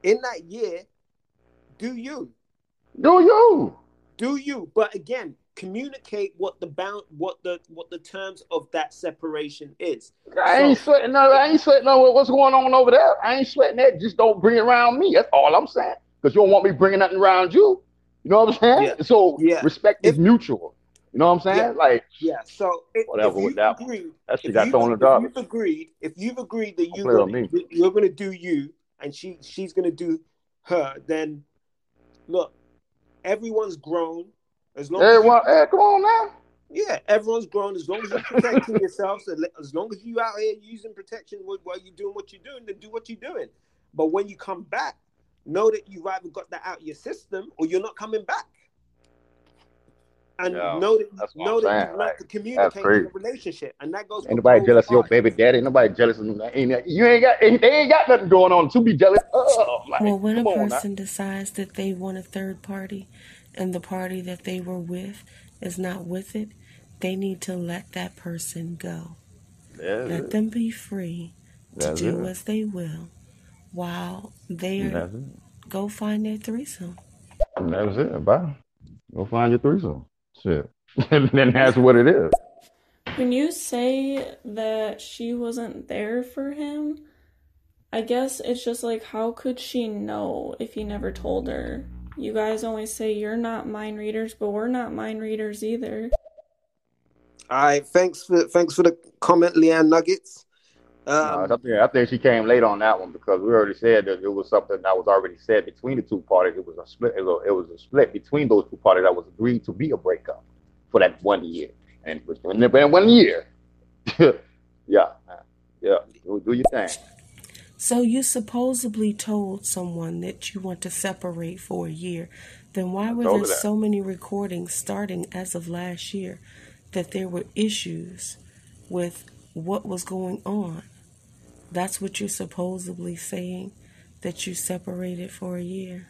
In that year, do you? Do you? Do you? But again, communicate what the bound what the what the terms of that separation is. I so, ain't sweating no, I ain't sweating no what's going on over there. I ain't sweating that. Just don't bring it around me. That's all I'm saying because you don't want me bringing nothing around you. You know what I'm saying? Yeah. So yeah. respect if, is mutual. You know what I'm saying? Yeah. Like yeah. So if, whatever if with that agreed, one. That shit got thrown in the garbage. You've agreed. If you've agreed that you gonna, you're going to do you and she she's going to do her, then look, everyone's grown. As long hey, as well, hey, come on now. Yeah, everyone's grown. As long as you're protecting yourself, so as long as you out here using protection while you're doing what you're doing, then do what you're doing. But when you come back, know that you've either got that out of your system or you're not coming back. And Yo, know that know I'm that you like, to communicate in a relationship, and that goes. Ain't nobody jealous of your baby daddy. Ain't nobody jealous of ain't you ain't got ain't, they ain't got nothing going on to be jealous. Oh, like, well, when a person decides that they want a third party, and the party that they were with is not with it, they need to let that person go. That's let it. them be free to That's do it. as they will while they go find their threesome. And that was it. Bye. Go find your threesome. Shit. and then that's what it is. When you say that she wasn't there for him, I guess it's just like, how could she know if he never told her? You guys always say you're not mind readers, but we're not mind readers either. All right, thanks for thanks for the comment, Leanne Nuggets. Um, no, I, think, I think she came late on that one because we already said that it was something that was already said between the two parties. It was a split. It was a, it was a split between those two parties that was agreed to be a breakup for that one year, and it was in one year. yeah, yeah, do your thing. So you supposedly told someone that you want to separate for a year. Then why were there so many recordings starting as of last year that there were issues with what was going on? That's what you're supposedly saying that you separated for a year.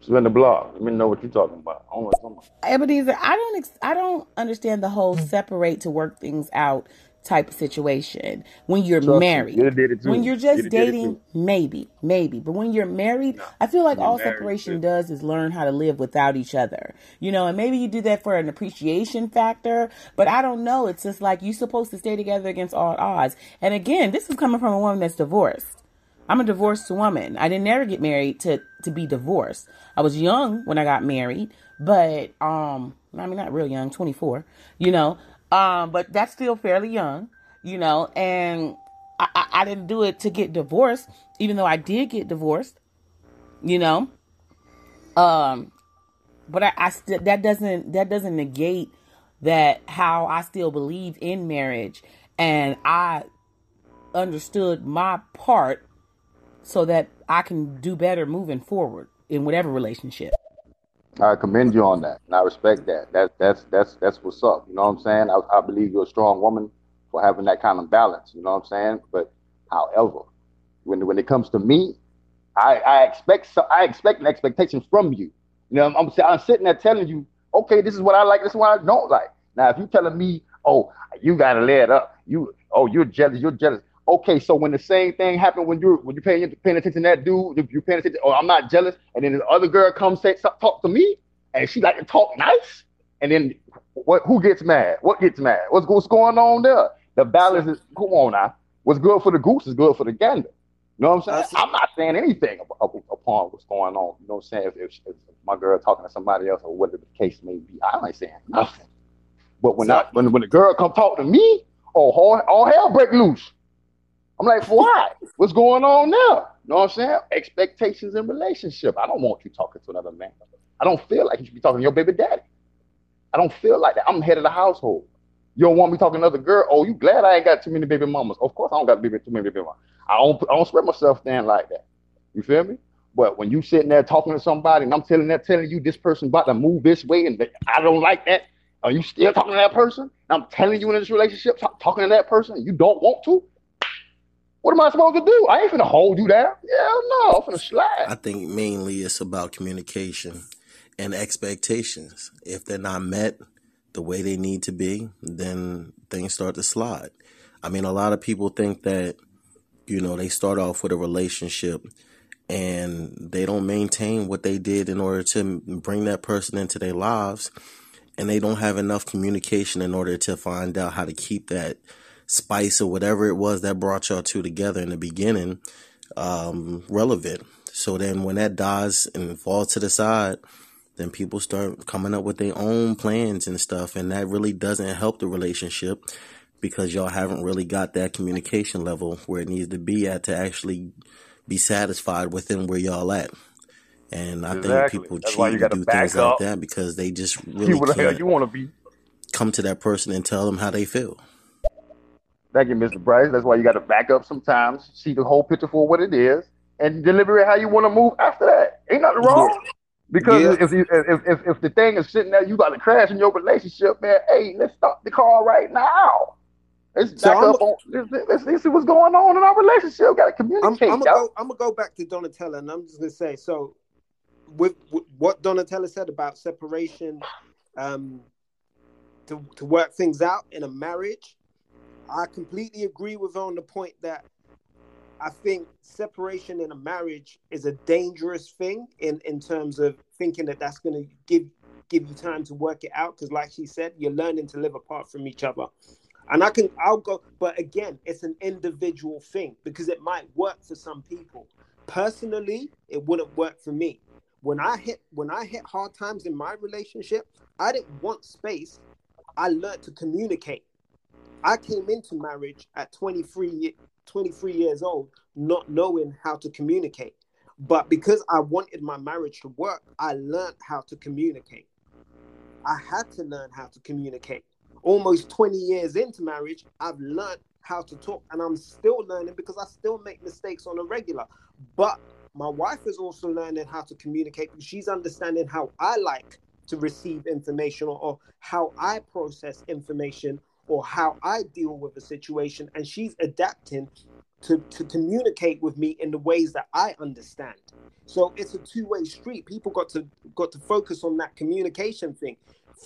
Spin the block. Let me know what you're talking about. I don't know Ebenezer, I don't. Ex- I don't understand the whole mm. separate to work things out type of situation when you're Trust married. You. When you're just you dating, maybe, maybe. But when you're married, no. I feel like all separation too. does is learn how to live without each other. You know, and maybe you do that for an appreciation factor, but I don't know. It's just like you're supposed to stay together against all odds. And again, this is coming from a woman that's divorced. I'm a divorced woman. I didn't ever get married to to be divorced. I was young when I got married, but um I mean not real young, 24, you know. Um, but that's still fairly young, you know, and I, I, I didn't do it to get divorced, even though I did get divorced, you know. Um, but I, I st- that doesn't that doesn't negate that how I still believe in marriage and I understood my part so that I can do better moving forward in whatever relationship. I commend you on that, and I respect that. That that's that's that's what's up. You know what I'm saying? I, I believe you're a strong woman for having that kind of balance. You know what I'm saying? But however, when when it comes to me, I I expect so, I expect an expectation from you. You know, I'm, I'm I'm sitting there telling you, okay, this is what I like, this is what I don't like. Now, if you're telling me, oh, you gotta let up, you oh you're jealous, you're jealous. Okay, so when the same thing happened when you're when you're paying paying attention to that dude, if you're paying attention, oh, I'm not jealous, and then the other girl comes say talk to me, and she like to talk nice, and then what? Who gets mad? What gets mad? What's what's going on there? The balance is come on now. What's good for the goose is good for the gander. You know what I'm saying? I'm not saying anything upon what's going on. You know what I'm saying? If, if, if my girl talking to somebody else or whatever the case may be, I ain't saying nothing. But when I, when when the girl come talk to me, oh all, all hell break loose. I'm like, why? What's going on now? You know what I'm saying? Expectations in relationship. I don't want you talking to another man. I don't feel like you should be talking to your baby daddy. I don't feel like that. I'm head of the household. You don't want me talking to another girl? Oh, you glad I ain't got too many baby mamas? Of course I don't got baby, too many baby mamas. I don't I don't spread myself thin like that. You feel me? But when you sitting there talking to somebody and I'm telling that telling you this person about to move this way and I don't like that, are you still talking to that person? I'm telling you in this relationship, talking to that person, you don't want to? What am I supposed to do? I ain't finna hold you down. Yeah, no, I'm finna slide. I think mainly it's about communication and expectations. If they're not met the way they need to be, then things start to slide. I mean, a lot of people think that, you know, they start off with a relationship and they don't maintain what they did in order to bring that person into their lives and they don't have enough communication in order to find out how to keep that spice or whatever it was that brought y'all two together in the beginning um, relevant. So then when that dies and falls to the side, then people start coming up with their own plans and stuff. And that really doesn't help the relationship because y'all haven't really got that communication level where it needs to be at to actually be satisfied within where y'all at. And I exactly. think people That's cheat and do things up. like that because they just really can't you want to be. come to that person and tell them how they feel. Thank you, Mr. Bryce. That's why you got to back up sometimes, see the whole picture for what it is, and deliver it how you want to move after that. Ain't nothing wrong. Because yeah. if, you, if, if if the thing is sitting there, you got to crash in your relationship, man. Hey, let's stop the car right now. Let's back up a, on. Let's, let's, let's, see what's going on in our relationship. Got to communicate. I'm, I'm, gonna go, I'm, gonna go, back to Donatella, and I'm just gonna say so. With, with what Donatella said about separation, um, to to work things out in a marriage, I completely agree with her on the point that I think separation in a marriage is a dangerous thing in, in terms of thinking that that's going to give give you time to work it out because like she said you're learning to live apart from each other and i can i'll go but again it's an individual thing because it might work for some people personally, it wouldn't work for me. When I hit when I hit hard times in my relationship, I didn't want space. I learned to communicate. I came into marriage at 23, 23 years old, not knowing how to communicate. But because I wanted my marriage to work, I learned how to communicate. I had to learn how to communicate. Almost 20 years into marriage, I've learned how to talk and I'm still learning because I still make mistakes on a regular. But my wife is also learning how to communicate because she's understanding how I like to receive information or, or how I process information or how I deal with a situation. And she's adapting to, to communicate with me in the ways that I understand. So it's a two-way street. People got to got to focus on that communication thing.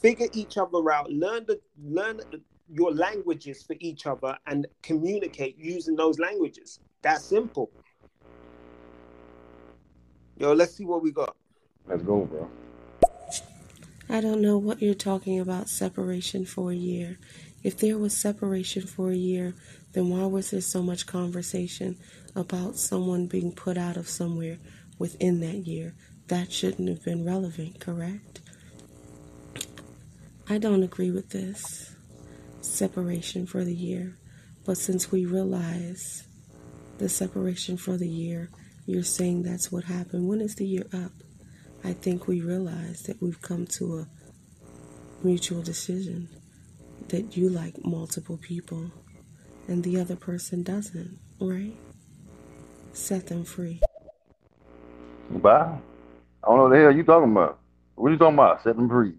Figure each other out, learn the learn your languages for each other and communicate using those languages. That's simple. Yo, let's see what we got. Let's go, bro. I don't know what you're talking about separation for a year. If there was separation for a year, then why was there so much conversation about someone being put out of somewhere within that year? That shouldn't have been relevant, correct? I don't agree with this separation for the year, but since we realize the separation for the year, you're saying that's what happened. When is the year up? I think we realize that we've come to a mutual decision that you like multiple people and the other person doesn't, right? Set them free. Bye. I don't know what the hell you talking about. What are you talking about? Set them free.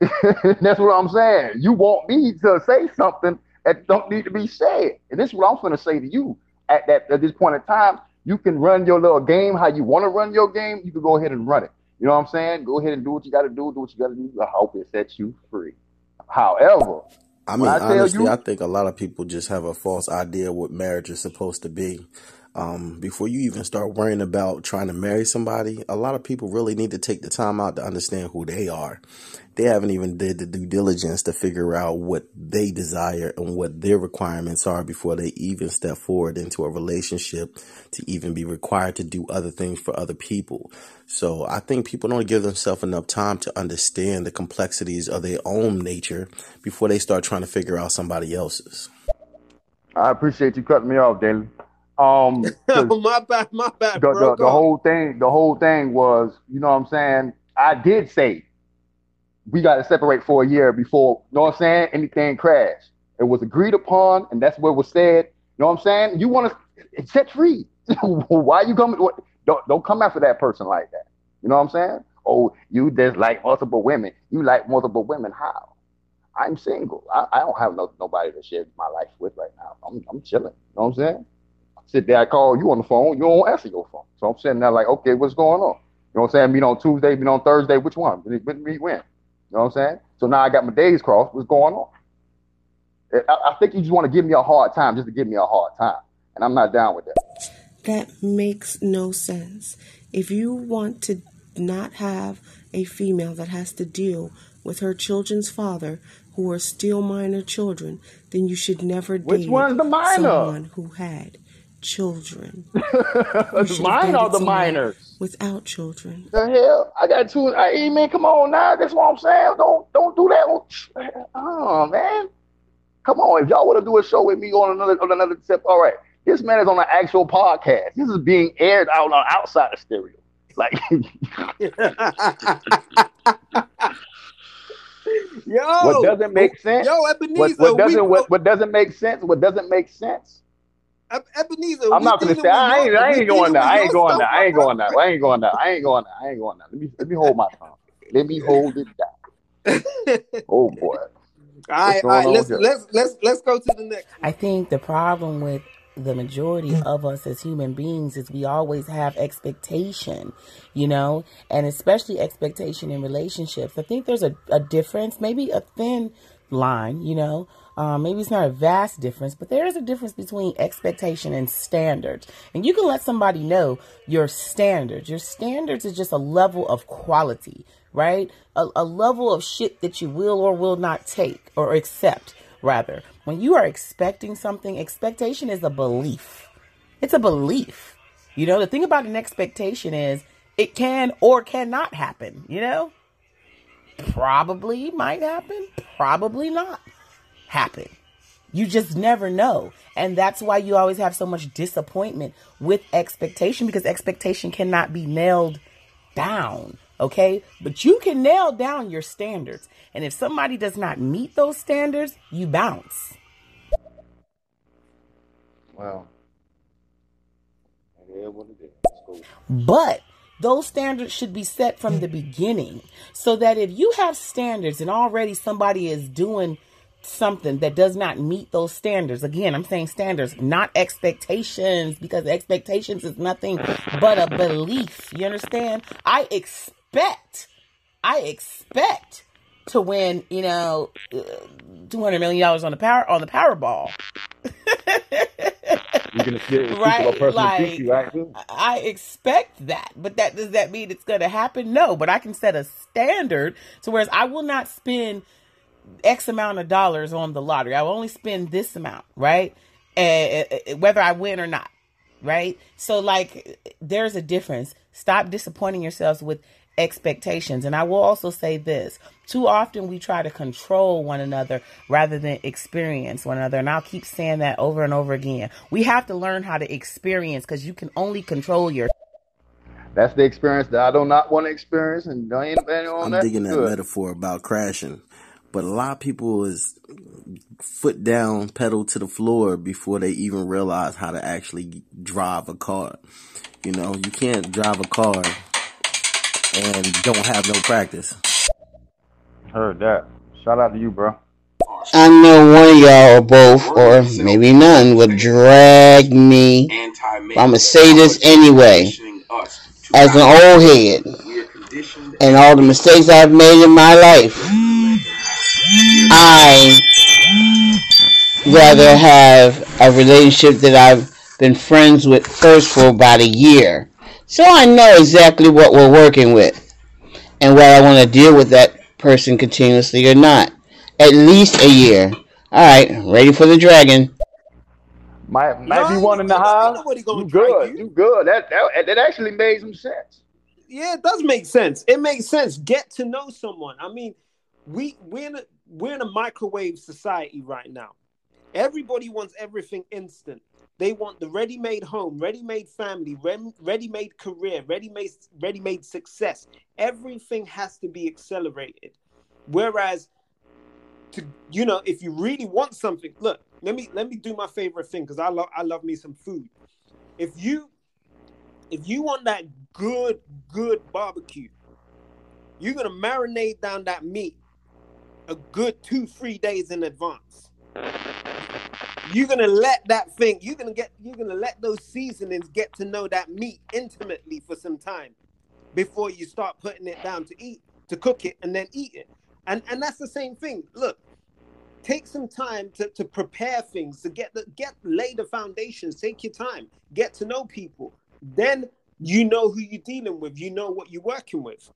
That's what I'm saying. You want me to say something that don't need to be said. And this is what I'm going to say to you at that at this point in time. You can run your little game how you want to run your game. You can go ahead and run it. You know what I'm saying? Go ahead and do what you got to do. Do what you got to do. I hope it sets you free. However, I mean, I honestly, you, I think a lot of people just have a false idea what marriage is supposed to be. Um, before you even start worrying about trying to marry somebody, a lot of people really need to take the time out to understand who they are they haven't even did the due diligence to figure out what they desire and what their requirements are before they even step forward into a relationship to even be required to do other things for other people. So I think people don't give themselves enough time to understand the complexities of their own nature before they start trying to figure out somebody else's. I appreciate you cutting me off, Daly. Um, my bad, my bad. The, the, the whole thing, the whole thing was, you know what I'm saying? I did say we got to separate for a year before, you know what I'm saying? Anything crashed. It was agreed upon, and that's what was said. You know what I'm saying? You want to set free. Why you coming? Don't don't come after that person like that. You know what I'm saying? Oh, you just like multiple women. You like multiple women. How? I'm single. I, I don't have no nobody to share my life with right now. I'm I'm chilling. You know what I'm saying? I sit there, I call you on the phone. You don't answer your phone. So I'm sitting there like, okay, what's going on? You know what I'm saying? Meet on Tuesday, meet on Thursday. Which one? Meet when? You know what I'm saying? So now I got my days crossed. What's going on? I, I think you just want to give me a hard time just to give me a hard time. And I'm not down with that. That makes no sense. If you want to not have a female that has to deal with her children's father who are still minor children, then you should never date Which one's the minor? someone who had children. Mine are the minors. Without children. The hell? I got two. I mean, come on now. That's what I'm saying. Don't don't do that. Oh man, come on. If y'all want to do a show with me on another on another tip, all right. This man is on an actual podcast. This is being aired out on outside of stereo. Like, yo, what doesn't make oh, sense? Yo, Ebenezer, what, what doesn't we, what, what doesn't make sense? What doesn't make sense? Ebenezer. I'm not gonna say I ain't, I ain't going there. I ain't going there. I ain't going there. I ain't going there. I ain't going there. I ain't going there. Let me let me hold my tongue. Let me hold it down. oh boy. All right, all right. Let's let's let's let's go to the next. I think the problem with the majority mm. of us as human beings is we always have expectation, you know, and especially expectation in relationships. I think there's a, a difference, maybe a thin line, you know, um, maybe it's not a vast difference, but there is a difference between expectation and standards. And you can let somebody know your standards. Your standards is just a level of quality, right? A, a level of shit that you will or will not take or accept, rather. When you are expecting something, expectation is a belief. It's a belief. You know, the thing about an expectation is it can or cannot happen, you know? Probably might happen, probably not happen. You just never know. And that's why you always have so much disappointment with expectation because expectation cannot be nailed down. Okay. But you can nail down your standards. And if somebody does not meet those standards, you bounce. Well, but those standards should be set from the beginning so that if you have standards and already somebody is doing something that does not meet those standards, again, I'm saying standards, not expectations, because expectations is nothing but a belief. You understand? I expect, I expect to win, you know, uh, two hundred million dollars on the power on the Powerball. right? Like, right? I expect that, but that does that mean it's going to happen? No, but I can set a standard to whereas I will not spend X amount of dollars on the lottery. I will only spend this amount, right? And whether I win or not, right? So like, there's a difference. Stop disappointing yourselves with expectations. And I will also say this too often we try to control one another rather than experience one another. And I'll keep saying that over and over again. We have to learn how to experience because you can only control your. That's the experience that I do not want to experience, and don't anybody on I'm that. digging that Good. metaphor about crashing, but a lot of people is foot down, pedal to the floor before they even realize how to actually drive a car. You know, you can't drive a car and don't have no practice. Heard that. Shout out to you, bro. I know one of y'all or both, or maybe none, would drag me. I'm gonna say this anyway. As an old head, and all the mistakes I've made in my life, I rather have a relationship that I've been friends with first for about a year so I know exactly what we're working with and whether I want to deal with that person continuously or not. At least a year. All right, ready for the dragon. Might might no, be one in the house. You good? You. you good? That, that that actually made some sense. Yeah, it does make sense. It makes sense. Get to know someone. I mean, we we're in a, we're in a microwave society right now. Everybody wants everything instant. They want the ready-made home, ready-made family, ready-made career, ready-made ready-made success. Everything has to be accelerated. Whereas, to you know, if you really want something, look, let me let me do my favorite thing because I love I love me some food. If you if you want that good good barbecue, you're gonna marinate down that meat a good two three days in advance. You're gonna let that thing you're gonna get you're gonna let those seasonings get to know that meat intimately for some time before you start putting it down to eat to cook it and then eat it. And and that's the same thing. Look take some time to, to prepare things to get the get lay the foundations take your time get to know people. Then you know who you're dealing with you know what you're working with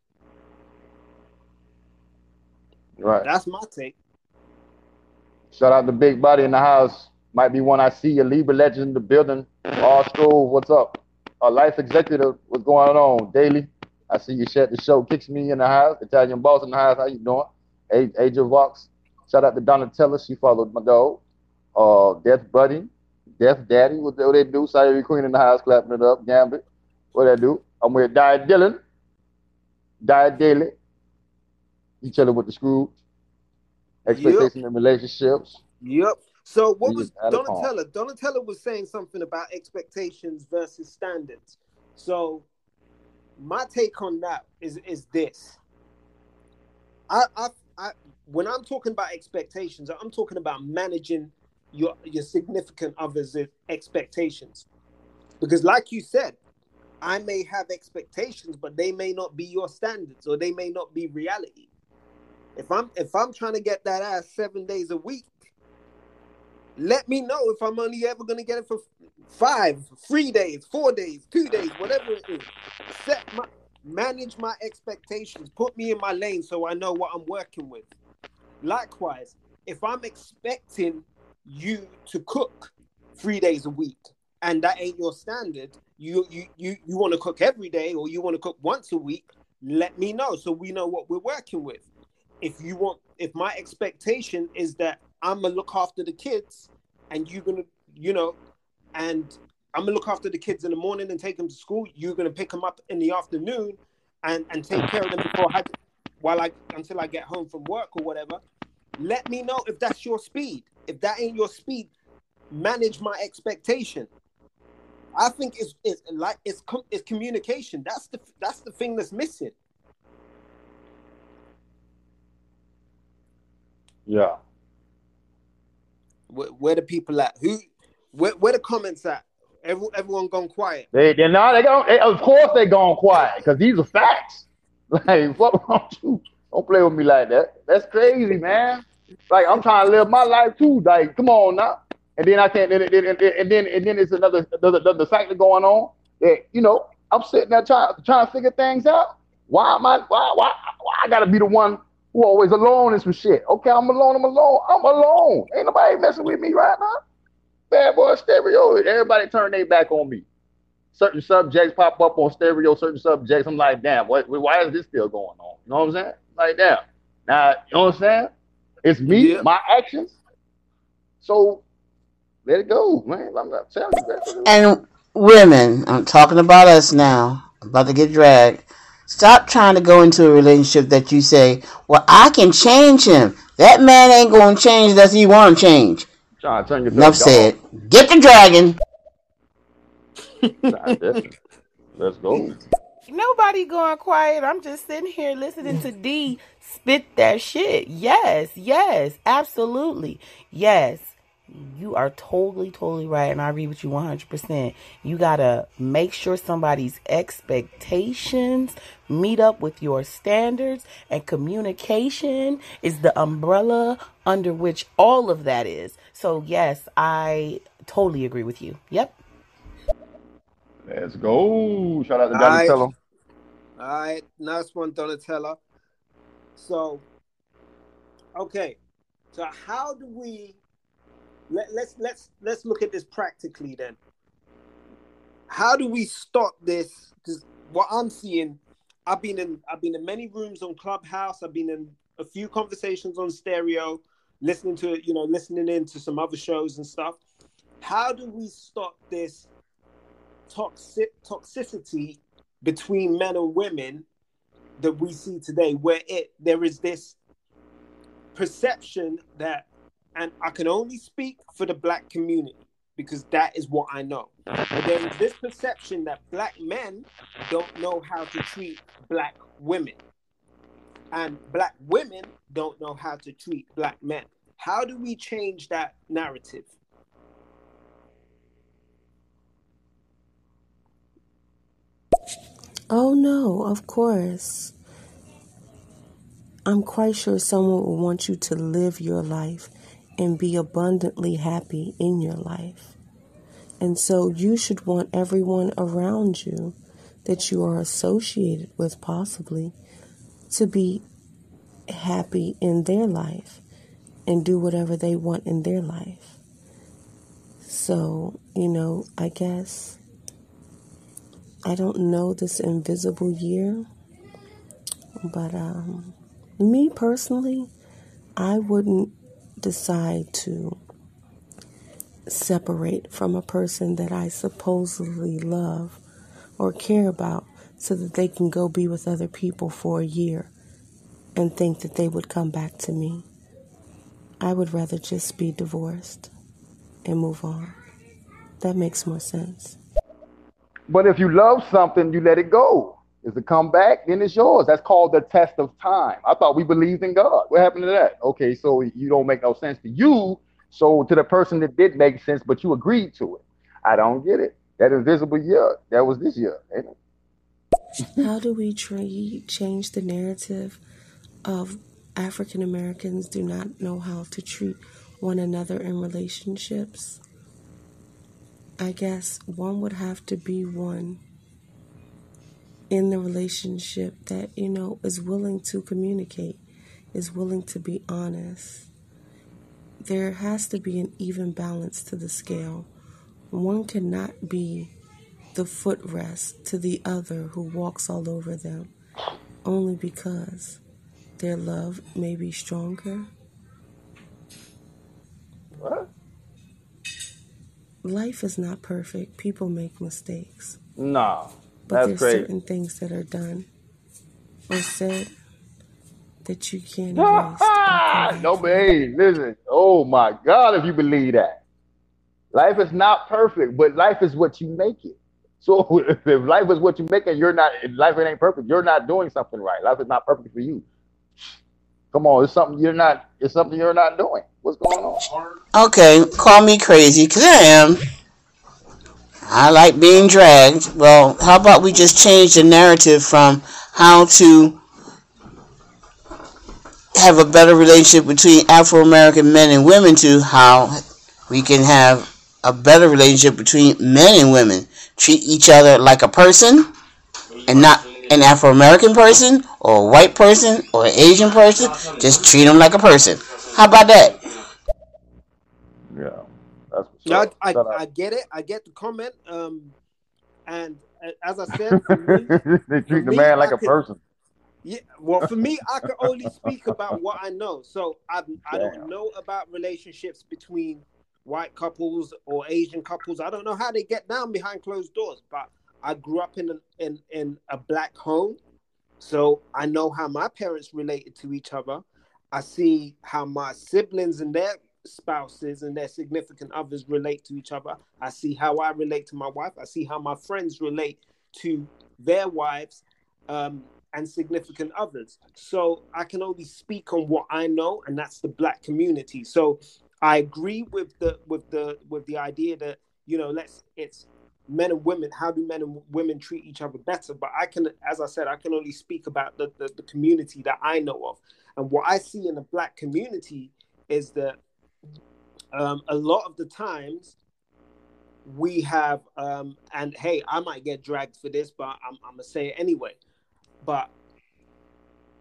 right that's my take shout out the big body in the house might be one I see. A Libra legend in the building. All Strove, what's up? A life executive, what's going on? Daily. I see you shut the show. Kicks me in the house. Italian boss in the house. How you doing? Age, Age of Vox. Shout out to Donatella. She followed my dog. Uh, Death Buddy. Death Daddy. What they, what they do? Saturday Queen in the house clapping it up. Gambit. What they do? I'm with Diet Dylan. Diet Daily. You chilling with the Scrooge. Expectation yep. in relationships. Yep. So what was Donatella? Donatella was saying something about expectations versus standards. So my take on that is is this. I, I, I when I'm talking about expectations, I'm talking about managing your your significant other's expectations. Because like you said, I may have expectations, but they may not be your standards or they may not be reality. If I'm if I'm trying to get that ass seven days a week, let me know if I'm only ever to get it for five, three days, four days, two days, whatever it is. Set my manage my expectations. Put me in my lane so I know what I'm working with. Likewise, if I'm expecting you to cook three days a week, and that ain't your standard, you you you you want to cook every day or you want to cook once a week, let me know so we know what we're working with. If you want, if my expectation is that I'm gonna look after the kids, and you're gonna, you know, and I'm gonna look after the kids in the morning and take them to school. You're gonna pick them up in the afternoon, and and take care of them before I, while I until I get home from work or whatever. Let me know if that's your speed. If that ain't your speed, manage my expectation. I think it's it's like it's it's communication. That's the that's the thing that's missing. Yeah. Where, where the people at? Who? Where, where the comments at? Every, everyone gone quiet. They they're not. They going Of course they gone quiet because these are facts. Like what wrong you? Don't play with me like that. That's crazy, man. Like I'm trying to live my life too. Like come on now. And then I can't. And then and then and then, and then it's another another, another cycle going on. That you know I'm sitting there trying trying to figure things out. Why am I? Why why why I gotta be the one who always alone in some shit? Okay, I'm alone. I'm alone. I'm alone. Ain't nobody messing with me right now. Bad boy stereo. Everybody turn their back on me. Certain subjects pop up on stereo. Certain subjects. I'm like, damn. What? Why is this still going on? You know what I'm saying? Like, damn. Now, you know what I'm saying? It's me, yeah. my actions. So let it go, man. I'm not telling you. That. And women, I'm talking about us now. I'm about to get dragged. Stop trying to go into a relationship that you say, "Well, I can change him." That man ain't gonna change unless he want to change. Trying to turn your Enough said. Get the dragon. Let's go. Nobody going quiet. I'm just sitting here listening to D spit that shit. Yes, yes, absolutely. Yes. You are totally, totally right. And I agree with you 100%. You got to make sure somebody's expectations meet up with your standards. And communication is the umbrella under which all of that is. So, yes, I totally agree with you. Yep. Let's go. Shout out to Donatello. All right. Nice one, Donatello. So, okay. So, how do we let, let's let's let's look at this practically then. How do we stop this? Because what I'm seeing, I've been in I've been in many rooms on Clubhouse. I've been in a few conversations on stereo, listening to you know listening into some other shows and stuff. How do we stop this toxic toxicity between men and women that we see today, where it there is this perception that and I can only speak for the black community because that is what I know. But there is this perception that black men don't know how to treat black women, and black women don't know how to treat black men. How do we change that narrative? Oh no, of course. I'm quite sure someone will want you to live your life and be abundantly happy in your life. And so you should want everyone around you that you are associated with, possibly, to be happy in their life and do whatever they want in their life. So, you know, I guess I don't know this invisible year, but um, me personally, I wouldn't decide to separate from a person that I supposedly love or care about so that they can go be with other people for a year and think that they would come back to me. I would rather just be divorced and move on. That makes more sense. But if you love something, you let it go. Is it come back? Then it's yours. That's called the test of time. I thought we believed in God. What happened to that? Okay, so you don't make no sense to you. So to the person that did make sense, but you agreed to it. I don't get it. That invisible year, that was this year, ain't it? How do we tra- change the narrative of African Americans do not know how to treat one another in relationships? I guess one would have to be one in the relationship that, you know, is willing to communicate, is willing to be honest. There has to be an even balance to the scale One cannot be the footrest to the other who walks all over them only because their love may be stronger. What? Life is not perfect. People make mistakes. No, but that's there's crazy. certain things that are done or said that you can't ah, erase. Ah, no, hey, listen. Oh my God, if you believe that. Life is not perfect, but life is what you make it. So if life is what you make it, you're not life it ain't perfect. You're not doing something right. Life is not perfect for you. Come on, it's something you're not it's something you're not doing. What's going on? Okay, call me crazy, cause I am. I like being dragged. Well, how about we just change the narrative from how to have a better relationship between Afro American men and women to how we can have a better relationship between men and women. Treat each other like a person and not an Afro American person or a white person or an Asian person. Just treat them like a person. How about that? That's yeah, I, I, I, get it. I get the comment. Um, and as I said, me, they treat the man like I a could, person. Yeah, well, for me, I can only speak about what I know. So I I don't know about relationships between white couples or Asian couples. I don't know how they get down behind closed doors, but I grew up in a, in in a black home, so I know how my parents related to each other. I see how my siblings and their spouses and their significant others relate to each other. I see how I relate to my wife. I see how my friends relate to their wives um, and significant others. So I can only speak on what I know, and that's the black community. So I agree with the with the with the idea that you know let's it's men and women how do men and women treat each other better but i can as i said i can only speak about the, the, the community that i know of and what i see in the black community is that um, a lot of the times we have um, and hey i might get dragged for this but i'm, I'm gonna say it anyway but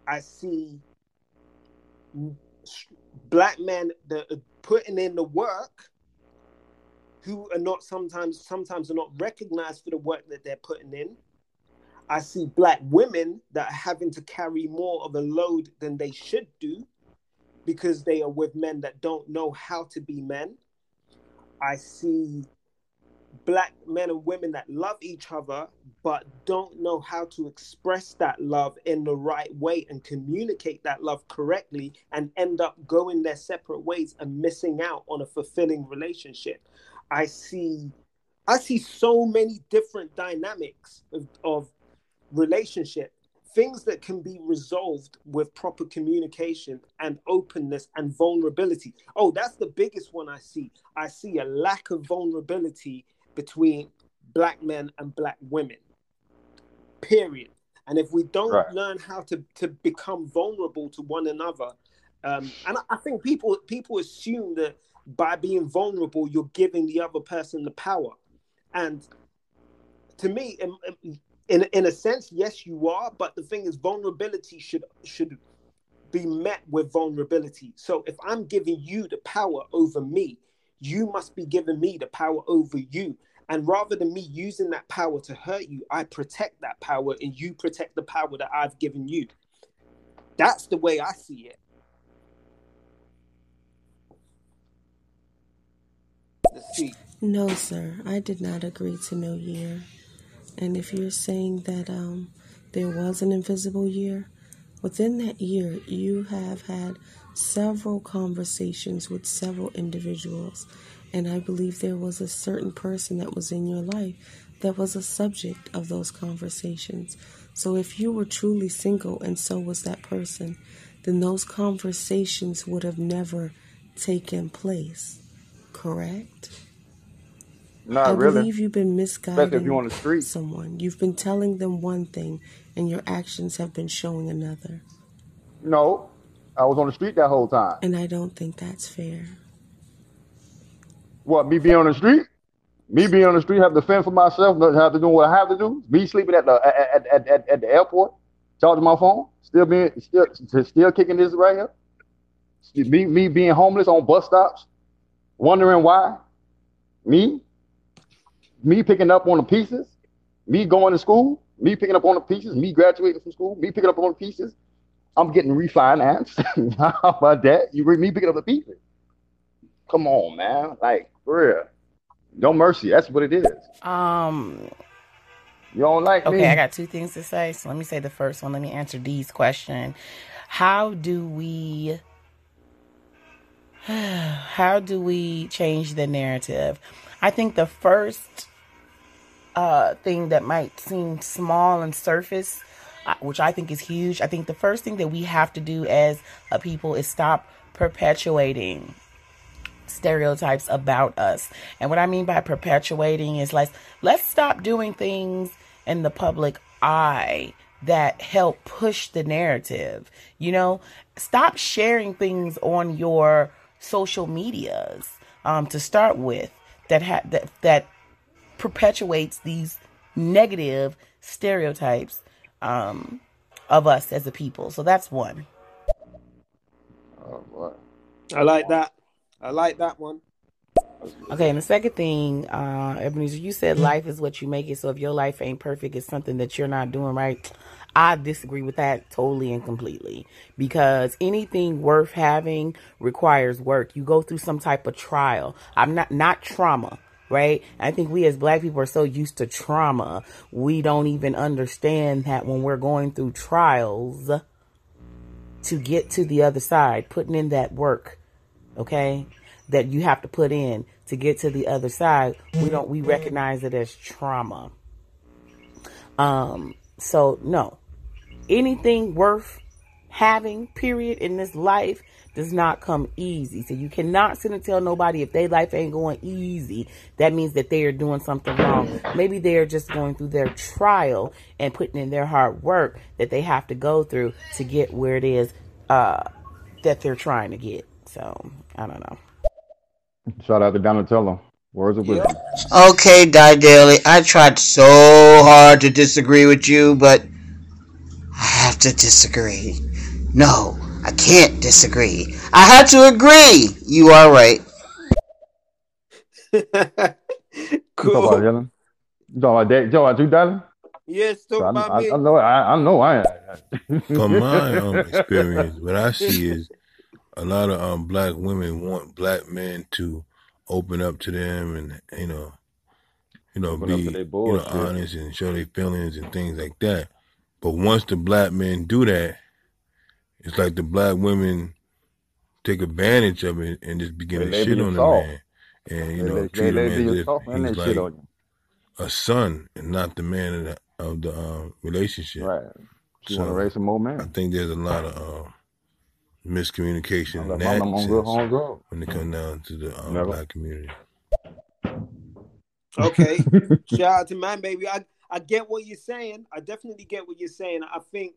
i see black men that are putting in the work who are not sometimes sometimes are not recognized for the work that they're putting in. I see black women that are having to carry more of a load than they should do because they are with men that don't know how to be men. I see black men and women that love each other but don't know how to express that love in the right way and communicate that love correctly and end up going their separate ways and missing out on a fulfilling relationship i see i see so many different dynamics of, of relationship things that can be resolved with proper communication and openness and vulnerability oh that's the biggest one i see i see a lack of vulnerability between black men and black women. Period. And if we don't right. learn how to, to become vulnerable to one another, um, and I think people people assume that by being vulnerable, you're giving the other person the power. And to me, in, in, a sense, yes, you are. But the thing is, vulnerability should should be met with vulnerability. So if I'm giving you the power over me, you must be giving me the power over you. And rather than me using that power to hurt you, I protect that power and you protect the power that I've given you. That's the way I see it. Let's see. No, sir. I did not agree to no year. And if you're saying that um, there was an invisible year, within that year, you have had several conversations with several individuals, and I believe there was a certain person that was in your life that was a subject of those conversations. So if you were truly single and so was that person, then those conversations would have never taken place, correct? Not I really. believe you've been misguiding you're on the street. someone. You've been telling them one thing, and your actions have been showing another. No, I was on the street that whole time. And I don't think that's fair. What, me being on the street? Me being on the street, have to fend for myself, have to do what I have to do. Me sleeping at the at, at, at, at the airport, charging my phone, still being still still kicking this right here. Me me being homeless on bus stops, wondering why. Me, me picking up on the pieces, me going to school, me picking up on the pieces, me graduating from school, me picking up on the pieces. I'm getting refinanced. How about that? You bring me picking up the pieces. Come on, man. Like, for real. No mercy. That's what it is. Um you don't like me. okay, me? I got two things to say. So let me say the first one. Let me answer Dee's question. How do we how do we change the narrative? I think the first uh, thing that might seem small and surface, uh, which I think is huge, I think the first thing that we have to do as a people is stop perpetuating stereotypes about us. And what I mean by perpetuating is like, let's stop doing things in the public eye that help push the narrative. You know, stop sharing things on your social medias um, to start with that ha- that that perpetuates these negative stereotypes um, of us as a people. So that's one. Oh, I like that. I like that one. Okay, and the second thing, uh, Ebenezer, you said life is what you make it. So if your life ain't perfect, it's something that you're not doing right. I disagree with that totally and completely because anything worth having requires work. You go through some type of trial. I'm not not trauma, right? I think we as black people are so used to trauma, we don't even understand that when we're going through trials to get to the other side, putting in that work, okay? That you have to put in to get to the other side, we don't we recognize it as trauma. Um so no, anything worth having, period, in this life does not come easy. So you cannot sit and tell nobody if their life ain't going easy. That means that they are doing something wrong. Maybe they are just going through their trial and putting in their hard work that they have to go through to get where it is uh, that they're trying to get. So I don't know. Shout out to Donatella. Words of wisdom. Okay, Die Daily. I tried so hard to disagree with you, but I have to disagree. No, I can't disagree. I have to agree. You are right. cool. You talk about Dylan? You talk about? You talk about you, darling? Yes, talk so about I, me. I, know. I, I know. I. From my um, experience, what I see is a lot of um, black women want black men to open up to them and you know, you know, open be you know honest and show their feelings and things like that. But once the black men do that, it's like the black women take advantage of it and just begin to shit on the man. And, you know, treat him as if he's like a son and not the man of the, of the uh, relationship. Right. You so want to raise some more men. I think there's a lot of uh, miscommunication in that sense when it comes down to the um, black community. Okay. Shout out to man, baby. I I get what you're saying. I definitely get what you're saying. I think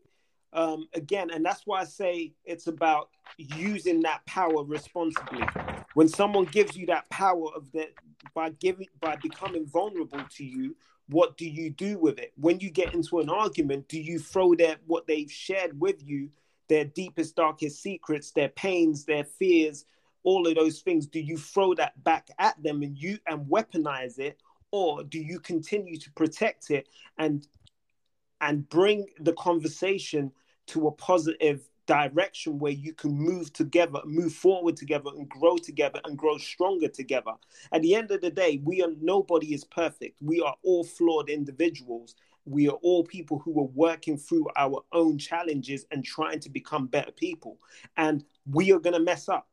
um, again, and that's why I say it's about using that power responsibly. When someone gives you that power of that by giving by becoming vulnerable to you, what do you do with it? When you get into an argument, do you throw that what they've shared with you, their deepest, darkest secrets, their pains, their fears, all of those things? Do you throw that back at them and you and weaponize it, or do you continue to protect it and and bring the conversation to a positive direction where you can move together, move forward together, and grow together and grow stronger together. At the end of the day, we are nobody is perfect. We are all flawed individuals. We are all people who are working through our own challenges and trying to become better people. And we are gonna mess up.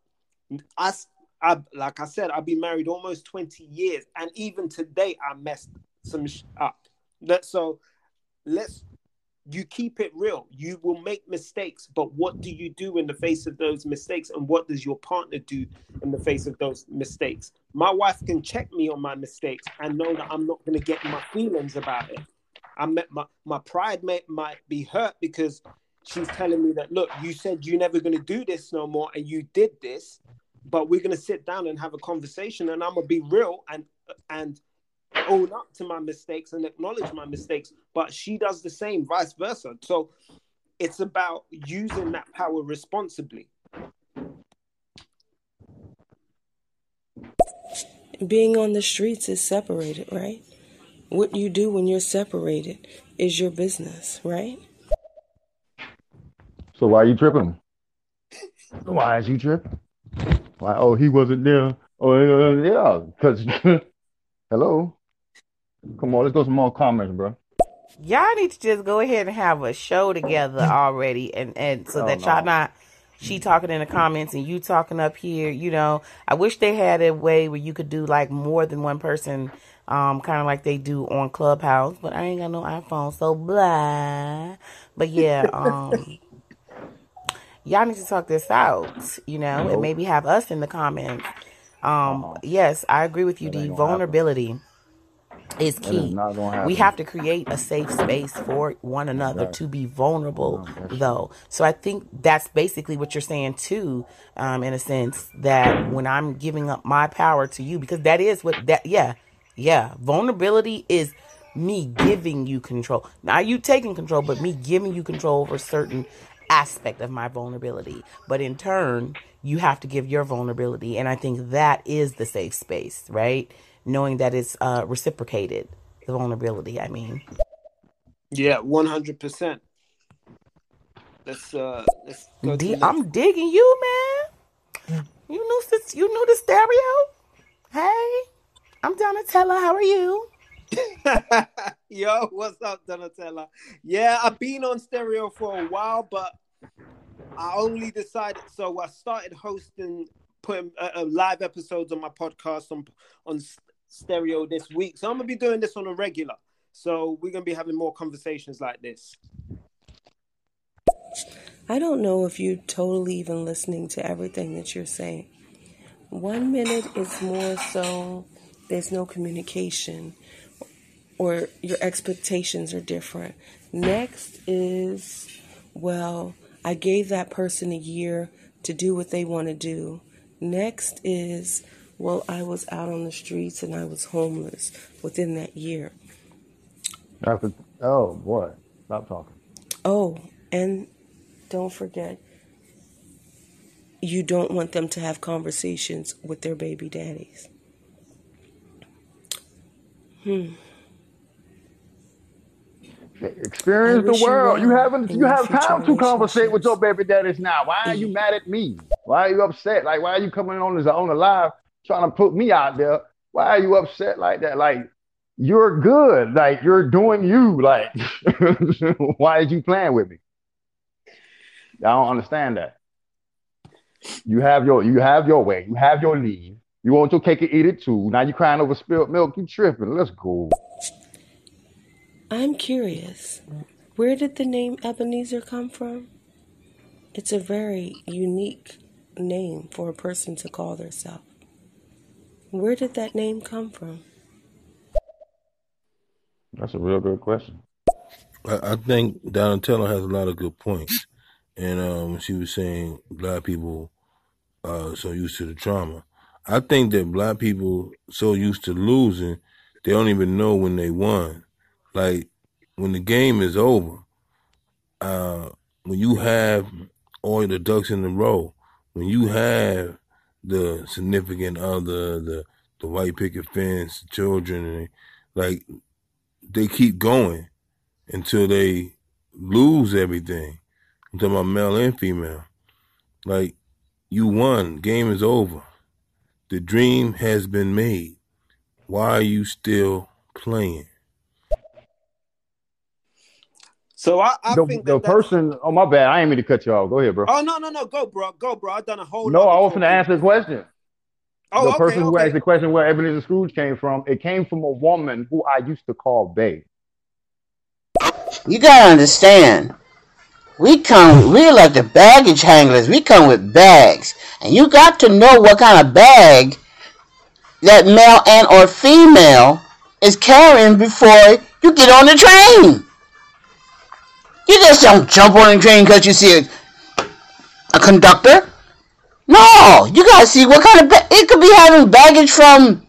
Us I, like I said, I've been married almost 20 years, and even today I messed some sh- up. That so let's you keep it real. You will make mistakes, but what do you do in the face of those mistakes, and what does your partner do in the face of those mistakes? My wife can check me on my mistakes and know that I'm not going to get my feelings about it. I met my my pride may, might be hurt because she's telling me that look, you said you're never going to do this no more, and you did this but we're gonna sit down and have a conversation, and I'm gonna be real and and own up to my mistakes and acknowledge my mistakes. But she does the same, vice versa. So it's about using that power responsibly. Being on the streets is separated, right? What you do when you're separated is your business, right? So why are you tripping? Why is he tripping? Why? Oh, he wasn't there. Oh, yeah, because hello. Come on, let's go some more comments, bro. Y'all need to just go ahead and have a show together already, and and so oh, that y'all not she talking in the comments and you talking up here. You know, I wish they had a way where you could do like more than one person, um, kind of like they do on Clubhouse. But I ain't got no iPhone, so blah. But yeah, um, y'all need to talk this out. You know, and maybe have us in the comments. Um, uh-huh. yes, I agree with you. The vulnerability. Happen is key. we have to create a safe space for one another right. to be vulnerable, no, though. So I think that's basically what you're saying too, um, in a sense that when I'm giving up my power to you, because that is what that, yeah, yeah, vulnerability is me giving you control, not you taking control, but me giving you control over certain aspect of my vulnerability. But in turn, you have to give your vulnerability, and I think that is the safe space, right? Knowing that it's uh, reciprocated, the vulnerability, I mean. Yeah, 100%. Let's uh let's go D- I'm digging you, man. You knew this, you knew the stereo? Hey, I'm Donatella. How are you? Yo, what's up, Donatella? Yeah, I've been on stereo for a while, but I only decided so I started hosting putting uh, uh live episodes on my podcast on on stereo this week. So I'm gonna be doing this on a regular. So we're gonna be having more conversations like this. I don't know if you're totally even listening to everything that you're saying. One minute is more so there's no communication or your expectations are different. Next is, well, I gave that person a year to do what they want to do. Next is, well, I was out on the streets and I was homeless within that year. After, oh boy, stop talking. Oh, and don't forget, you don't want them to have conversations with their baby daddies. Hmm. Experience the world. You, you haven't. You have time to conversate with your baby daddies now. Why are you mad at me? Why are you upset? Like, why are you coming on this on the live trying to put me out there. Why are you upset like that? Like, you're good. Like, you're doing you. Like, why is you playing with me? I don't understand that. You have your you have your way. You have your leave. You want your cake and eat it too. Now you're crying over spilled milk. You tripping. Let's go. I'm curious. Where did the name Ebenezer come from? It's a very unique name for a person to call themselves. Where did that name come from? That's a real good question. I, I think Donatella has a lot of good points. And um, she was saying black people uh, so used to the trauma. I think that black people so used to losing, they don't even know when they won. Like when the game is over, uh, when you have all the ducks in a row, when you have the significant other, the the white picket fence, the children, and like they keep going until they lose everything. I'm talking about male and female. Like you won, game is over. The dream has been made. Why are you still playing? So I, I the, think the person. Oh my bad. I ain't mean to cut you off. Go ahead, bro. Oh no no no. Go bro. Go bro. I done a whole. No, I was going to answer the question. Oh, the okay, person who asked the question where Ebenezer Scrooge came from, it came from a woman who I used to call Bay. You gotta understand. We come, we're like the baggage handlers. We come with bags, and you got to know what kind of bag that male and or female is carrying before you get on the train. You just don't jump on a train because you see a, a conductor. No, you gotta see what kind of ba- it could be having baggage from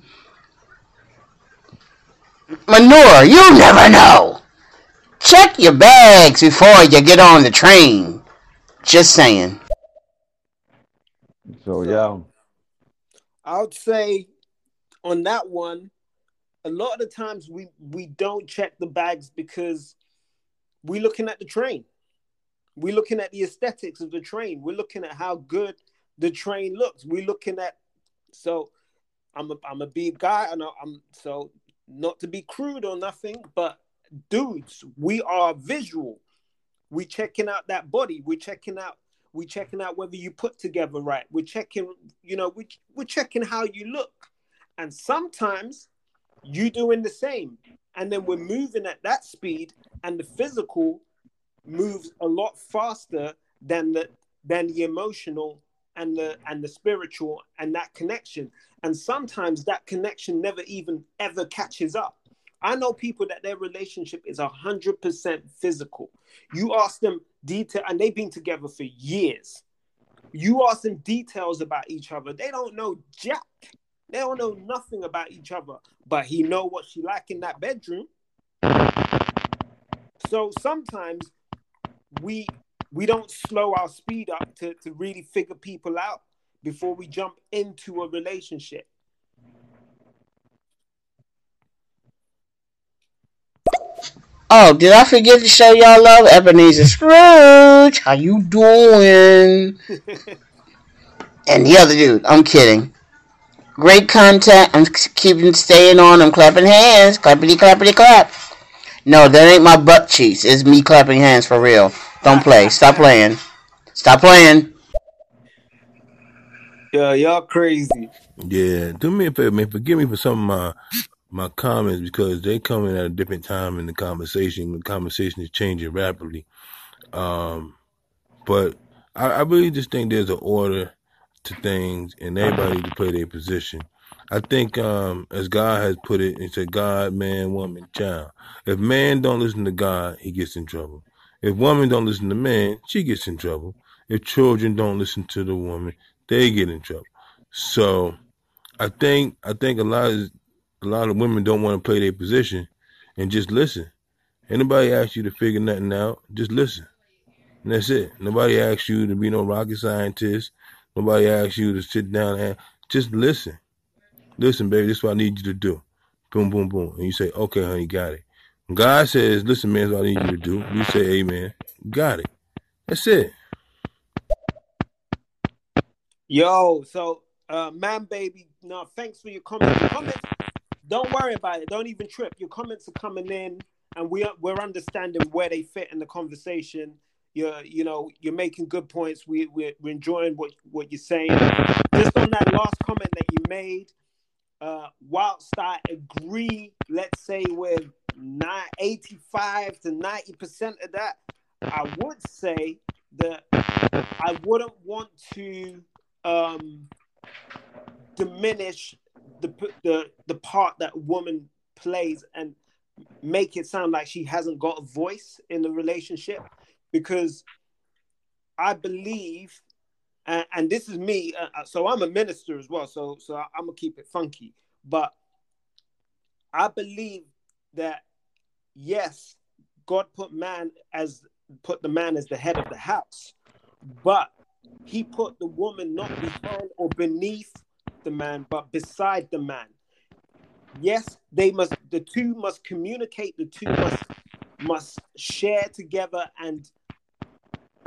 manure. You never know. Check your bags before you get on the train. Just saying. So yeah, I would say on that one, a lot of the times we we don't check the bags because we're looking at the train. We're looking at the aesthetics of the train. We're looking at how good the train looks. We're looking at so I'm a I'm a big guy and I'm so not to be crude or nothing, but dudes, we are visual. We checking out that body. We're checking out. we're checking out whether you put together right. We're checking. You know, we we're checking how you look, and sometimes you doing the same, and then we're moving at that speed, and the physical moves a lot faster than the than the emotional and the and the spiritual and that connection and sometimes that connection never even ever catches up I know people that their relationship is hundred percent physical. You ask them detail, and they've been together for years. You ask them details about each other, they don't know jack. They don't know nothing about each other, but he know what she like in that bedroom. So sometimes we we don't slow our speed up to, to really figure people out before we jump into a relationship. Oh, did I forget to show y'all love? Ebenezer Scrooge, how you doing? and the other dude, I'm kidding. Great content. I'm keeping staying on. I'm clapping hands. Clappity clappity clap. No, that ain't my butt cheeks. It's me clapping hands for real. Don't play. Stop playing. Stop playing. Yeah, y'all crazy. Yeah, do me a favor, man. Forgive me for some of my my comments because they come in at a different time in the conversation. The conversation is changing rapidly. Um, but I, I, really just think there's an order to things and everybody to play their position. I think, um, as God has put it, it's a God, man, woman, child. If man don't listen to God, he gets in trouble. If woman don't listen to man, she gets in trouble. If children don't listen to the woman, they get in trouble. So I think I think a lot of a lot of women don't want to play their position and just listen. Anybody asks you to figure nothing out, just listen. And that's it. Nobody asks you to be no rocket scientist. Nobody asks you to sit down and just listen. Listen, baby, this is what I need you to do. Boom, boom, boom. And you say, okay, honey, got it. God says, listen, man, this is what I need you to do. You say, amen. Got it. That's it. Yo, so uh man baby, no, thanks for your comments. Your comments don't worry about it. Don't even trip. Your comments are coming in, and we are, we're understanding where they fit in the conversation. You're you know you're making good points. We we're, we're enjoying what what you're saying. Just on that last comment that you made, uh, whilst I agree, let's say with 85 to 90 percent of that, I would say that I wouldn't want to um, diminish the the the part that woman plays and make it sound like she hasn't got a voice in the relationship because I believe and, and this is me uh, uh so I'm a minister as well so so I'm gonna keep it funky but I believe that yes God put man as put the man as the head of the house but he put the woman not behind or beneath the man, but beside the man. Yes, they must. The two must communicate. The two must must share together, and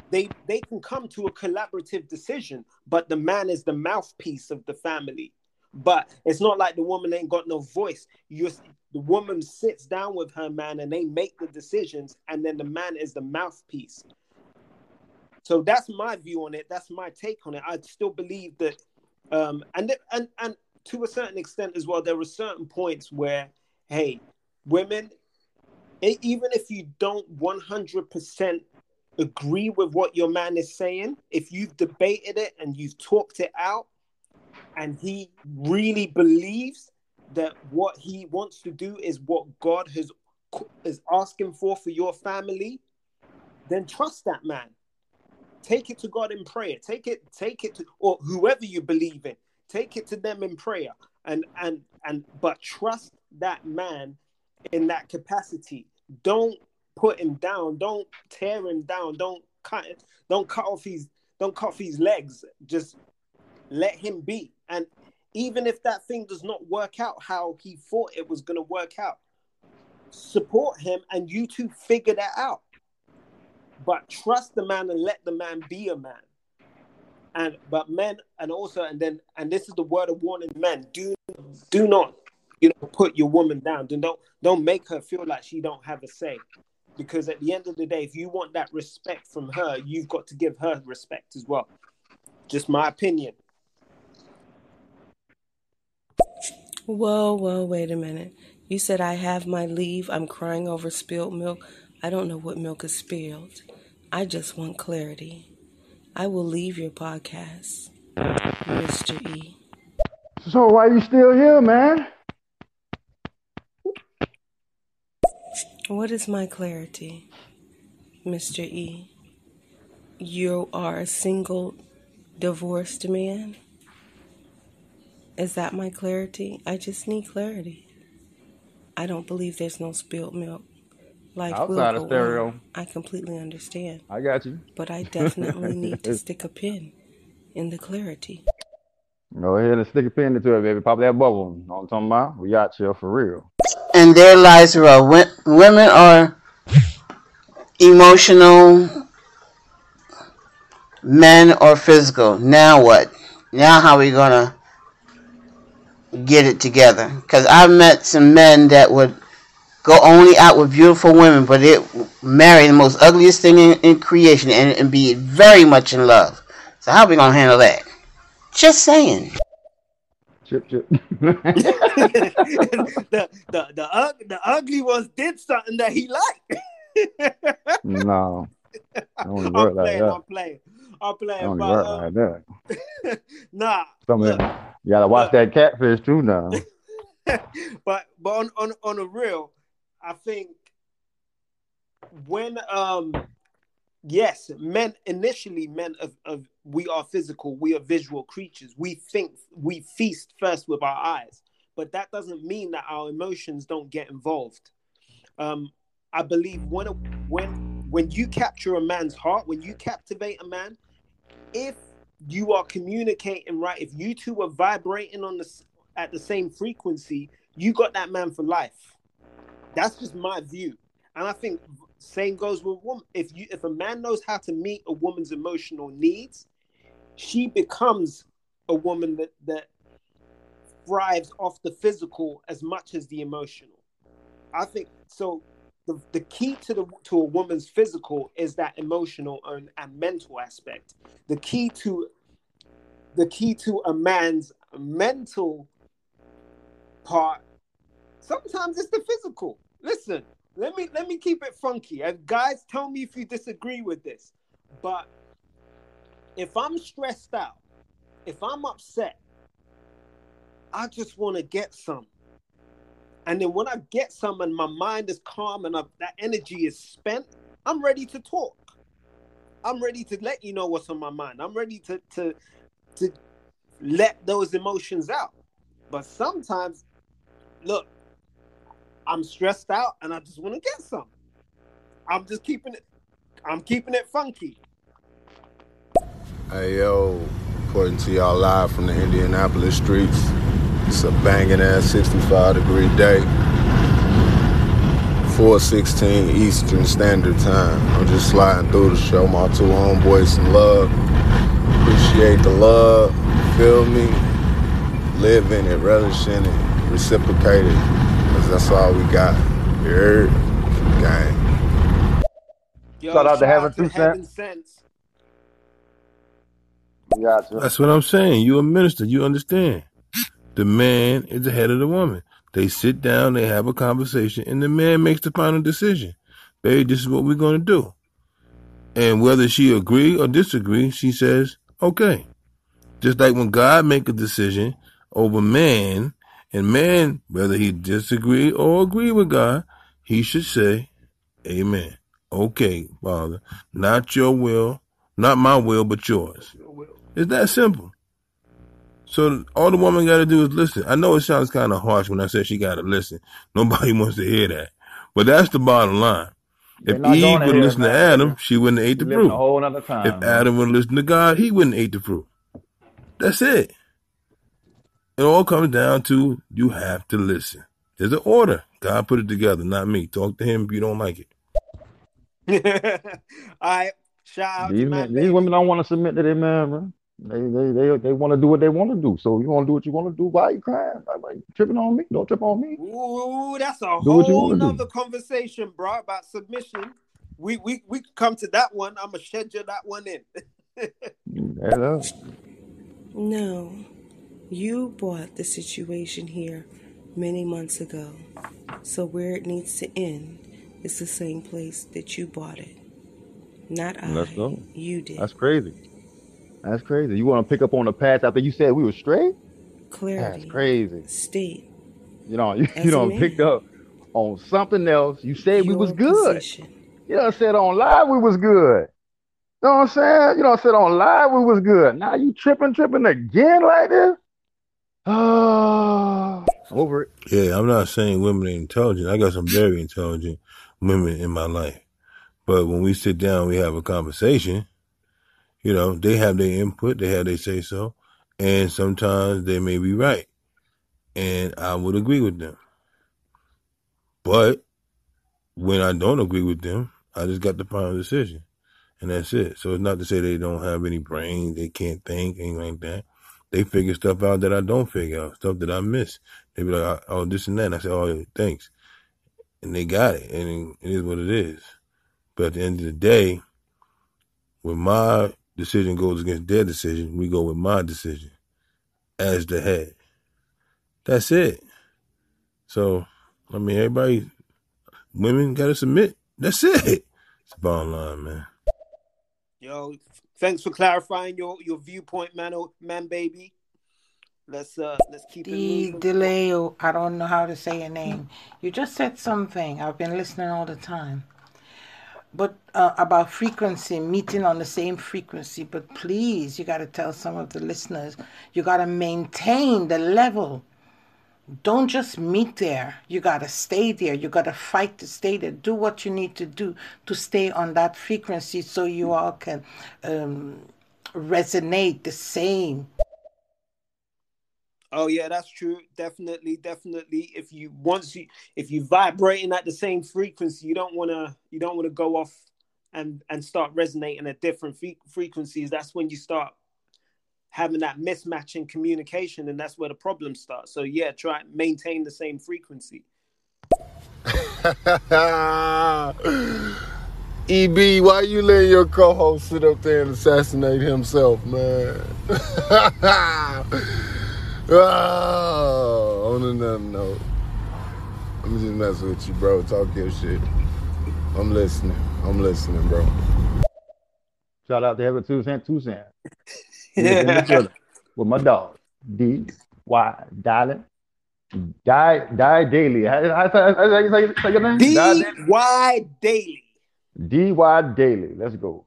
they they can come to a collaborative decision. But the man is the mouthpiece of the family. But it's not like the woman ain't got no voice. You the woman sits down with her man, and they make the decisions, and then the man is the mouthpiece. So that's my view on it. That's my take on it. I still believe that um, and and and to a certain extent as well, there are certain points where, hey, women, even if you don't one hundred percent agree with what your man is saying, if you've debated it and you've talked it out, and he really believes that what he wants to do is what God has is asking for for your family, then trust that man Take it to God in prayer. Take it, take it to or whoever you believe in. Take it to them in prayer. And and and but trust that man in that capacity. Don't put him down. Don't tear him down. Don't cut. Don't cut off his don't cut off his legs. Just let him be. And even if that thing does not work out how he thought it was going to work out, support him and you two figure that out. But trust the man and let the man be a man. And but men and also and then and this is the word of warning, men do do not you know put your woman down. Don't don't make her feel like she don't have a say. Because at the end of the day, if you want that respect from her, you've got to give her respect as well. Just my opinion. Whoa, whoa, wait a minute. You said I have my leave. I'm crying over spilled milk. I don't know what milk is spilled. I just want clarity. I will leave your podcast, Mr. E. So why are you still here, man? What is my clarity, Mr. E? You are a single, divorced man? Is that my clarity? I just need clarity. I don't believe there's no spilled milk. Life Outside will go of stereo. On. I completely understand. I got you. But I definitely need to stick a pin in the clarity. Go ahead and stick a pin into it, baby. Pop that bubble. You know what I'm talking about? We got you for real and their lives are women are emotional, men are physical. Now what? Now how we gonna get it together? Because I've met some men that would go only out with beautiful women, but it marry the most ugliest thing in, in creation and, and be very much in love. So how we gonna handle that? Just saying. Chip, chip. the, the, the, uh, the ugly ones did something that he liked. no. I'm playing, like I'm playing. I'm playing. Don't but, work uh, like that. nah. Some look, you gotta watch look. that catfish too now. but but on, on on a real, I think when um yes, men initially men of, of we are physical, we are visual creatures. We think we feast first with our eyes, but that doesn't mean that our emotions don't get involved. Um, I believe when a, when when you capture a man's heart, when you captivate a man, if you are communicating right, if you two are vibrating on the at the same frequency, you got that man for life. That's just my view, and I think same goes with woman. If you if a man knows how to meet a woman's emotional needs, she becomes a woman that that thrives off the physical as much as the emotional. I think so. The, the key to the to a woman's physical is that emotional and, and mental aspect. The key to the key to a man's mental part sometimes it's the physical. Listen, let me let me keep it funky. And guys, tell me if you disagree with this. But if I'm stressed out, if I'm upset, I just want to get some. And then when I get some and my mind is calm and I, that energy is spent, I'm ready to talk. I'm ready to let you know what's on my mind. I'm ready to to to let those emotions out. But sometimes, look, I'm stressed out and I just want to get some. I'm just keeping it. I'm keeping it funky. Hey yo, according to y'all live from the Indianapolis streets, it's a banging ass 65 degree day. 416 Eastern Standard Time. I'm just sliding through to show my two homeboys some love. Appreciate the love, feel me? Live in it, relish in it, reciprocate it. Cause that's all we got. You heard? Gang. Yo, shout out to Heaven Two Cents. Gotcha. That's what I'm saying. You a minister. You understand. The man is the head of the woman. They sit down, they have a conversation, and the man makes the final decision. Baby, this is what we're going to do. And whether she agree or disagree, she says, okay. Just like when God make a decision over man, and man, whether he disagree or agree with God, he should say, Amen. Okay, Father, not your will, not my will, but yours. It's that simple. So all the woman got to do is listen. I know it sounds kind of harsh when I say she got to listen. Nobody wants to hear that, but that's the bottom line. If Eve would listen to Adam, she wouldn't have ate the fruit. Time, If Adam would listen to God, he wouldn't have ate the fruit. That's it. it all comes down to you have to listen. There's an order. God put it together, not me. Talk to him if you don't like it. all right. Shout out these, to men, these women don't want to submit to their man, bro. They they they, they want to do what they want to do. So you want to do what you want to do. Why are you crying? Like, tripping on me? Don't trip on me. Ooh, that's a do whole nother do. conversation, bro, about submission. We we we come to that one. I'm gonna schedule that one in. Hello. Uh, no, you brought the situation here many months ago. So where it needs to end is the same place that you bought it. Not I. Let's go. You did. That's crazy. That's crazy. You want to pick up on the past after you said we were straight? Clarity. That's crazy. State. You know, you, you know, picked up on something else. You said Your we was good. Position. You know, I said on live we was good. You know what I'm saying? You know, I said on live we was good. Now you tripping, tripping again like this? Oh, over it. Yeah, I'm not saying women ain't intelligent. I got some very intelligent women in my life. But when we sit down, we have a conversation. You know, they have their input, they have their say so, and sometimes they may be right, and I would agree with them. But when I don't agree with them, I just got the final decision, and that's it. So it's not to say they don't have any brain, they can't think, anything like that. They figure stuff out that I don't figure out, stuff that I miss. They be like, oh, oh this and that. And I say, oh, thanks. And they got it, and it is what it is. But at the end of the day, with my decision goes against their decision, we go with my decision as the head. That's it. So, I mean, everybody, women got to submit. That's it. It's the bottom line, man. Yo, thanks for clarifying your, your viewpoint, man, oh, man, baby. Let's uh let's keep the delay. I don't know how to say your name. You just said something. I've been listening all the time but uh, about frequency, meeting on the same frequency. But please, you got to tell some of the listeners, you got to maintain the level. Don't just meet there. You got to stay there. You got to fight to stay there. Do what you need to do to stay on that frequency so you all can um, resonate the same Oh yeah, that's true. Definitely, definitely. If you once you if you vibrating at the same frequency, you don't want to you don't want to go off and and start resonating at different fe- frequencies. That's when you start having that mismatch in communication, and that's where the problem starts. So yeah, try maintain the same frequency. EB, why you letting your co-host sit up there and assassinate himself, man? Oh, on another note, I'm just messing with you, bro. Talk your shit. I'm listening. I'm listening, bro. Shout out to Heaven Two Cent, Two Cent. Yeah. with my dog, D Y Darling. Die Die Daily. How say your name? D Y Daily. D Y Daily. Let's go.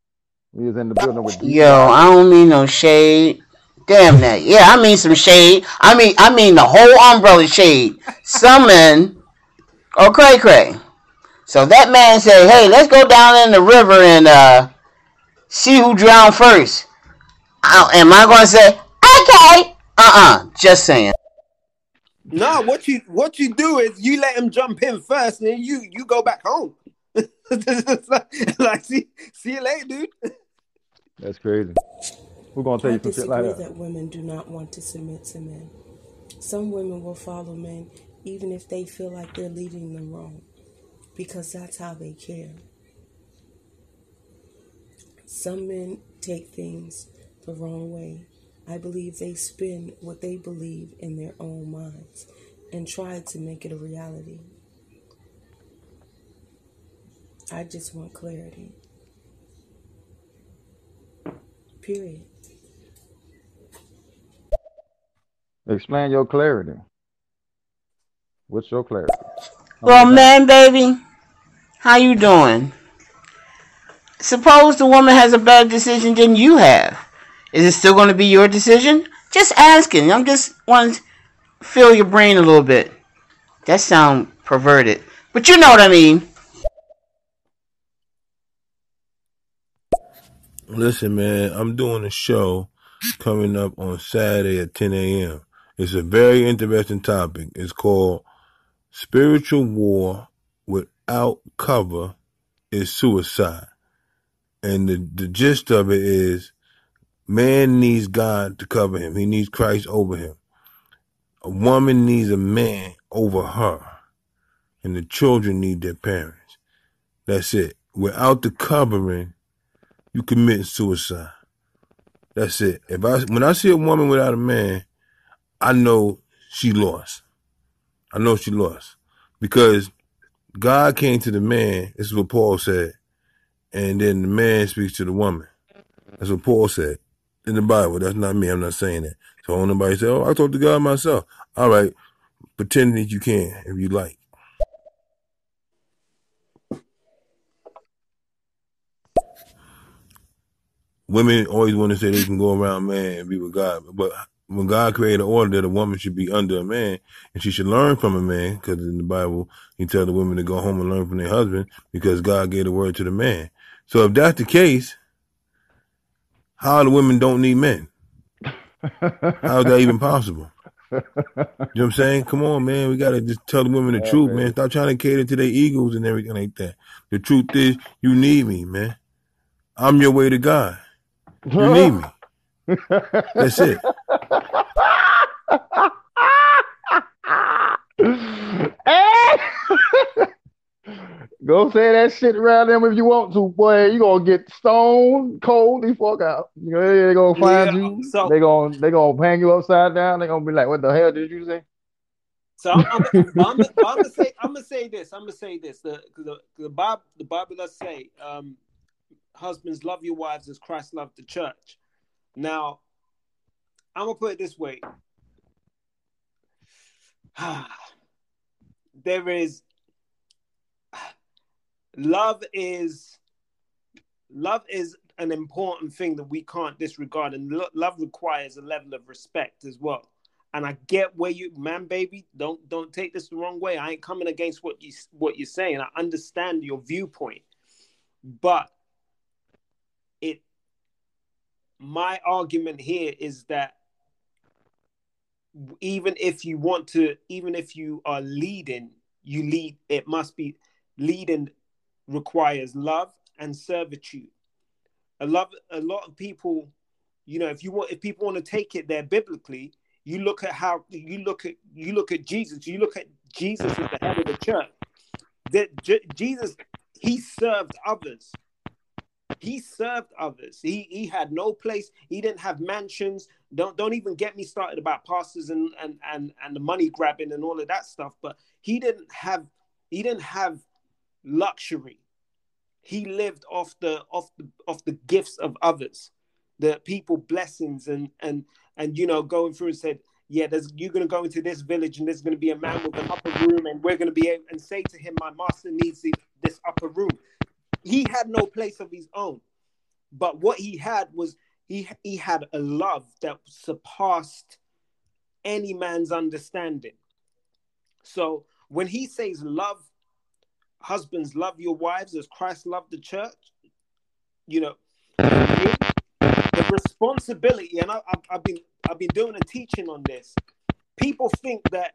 We was in the building with D. Yo, I don't mean no shade. Damn that. Yeah, I mean some shade. I mean I mean the whole umbrella shade. Summon or cray cray. So that man said, Hey, let's go down in the river and uh see who drowned first. Uh, am I gonna say, okay? Uh-uh. Just saying. No, what you what you do is you let him jump in first, and then you you go back home. like, see, see you later, dude. That's crazy. We're gonna tell I you some shit like that. that women do not want to submit to men. Some women will follow men even if they feel like they're leading them wrong, because that's how they care. Some men take things the wrong way. I believe they spin what they believe in their own minds and try to make it a reality. I just want clarity. Period. Explain your clarity. What's your clarity? Well, man, baby, how you doing? Suppose the woman has a better decision than you have. Is it still going to be your decision? Just asking. I'm just wanting to fill your brain a little bit. That sound perverted, but you know what I mean. Listen, man, I'm doing a show coming up on Saturday at 10 a.m. It's a very interesting topic. It's called Spiritual War Without Cover is Suicide. And the, the gist of it is man needs God to cover him. He needs Christ over him. A woman needs a man over her. And the children need their parents. That's it. Without the covering, you commit suicide. That's it. If I when I see a woman without a man, I know she lost. I know she lost. Because God came to the man, this is what Paul said, and then the man speaks to the woman. That's what Paul said in the Bible. That's not me. I'm not saying that. So when nobody say, "Oh, I talked to God myself." All right, pretend that you can if you like. Women always want to say they can go around man and be with God, but when God created an order that a woman should be under a man and she should learn from a man, because in the Bible he tell the women to go home and learn from their husband because God gave the word to the man. So if that's the case, how the women don't need men? How is that even possible? You know what I'm saying? Come on, man. We gotta just tell the women the yeah, truth, man. man. Stop trying to cater to their egos and everything like that. The truth is, you need me, man. I'm your way to God. You need me. That's it. Go say that shit around them if you want to, boy. You gonna get stoned cold the fuck out. You they gonna find yeah, you. So, they gonna they gonna hang you upside down. They gonna be like, "What the hell did you say?" So I'm, I'm, I'm, I'm, gonna say I'm gonna say this. I'm gonna say this. The the, the Bible the Bible does say, um, "Husbands, love your wives as Christ loved the church." Now, I'm gonna put it this way. there is love is love is an important thing that we can't disregard and lo- love requires a level of respect as well. And i get where you man baby don't don't take this the wrong way. I ain't coming against what you what you're saying. I understand your viewpoint. But it my argument here is that even if you want to even if you are leading you lead it must be leading requires love and servitude. A lot a lot of people you know if you want if people want to take it there biblically you look at how you look at you look at jesus you look at jesus as the head of the church. That J- jesus he served others he served others. He he had no place. He didn't have mansions. Don't don't even get me started about pastors and and and and the money grabbing and all of that stuff. But he didn't have he didn't have luxury. He lived off the off the off the gifts of others, the people blessings and and and you know going through and said, yeah, there's you're gonna go into this village and there's gonna be a man with an upper room and we're gonna be able and say to him, my master needs this upper room he had no place of his own. But what he had was he he had a love that surpassed any man's understanding. So when he says love, husbands love your wives as Christ loved the church, you know, the responsibility, and I, have I've been I've been doing a teaching on this. People think that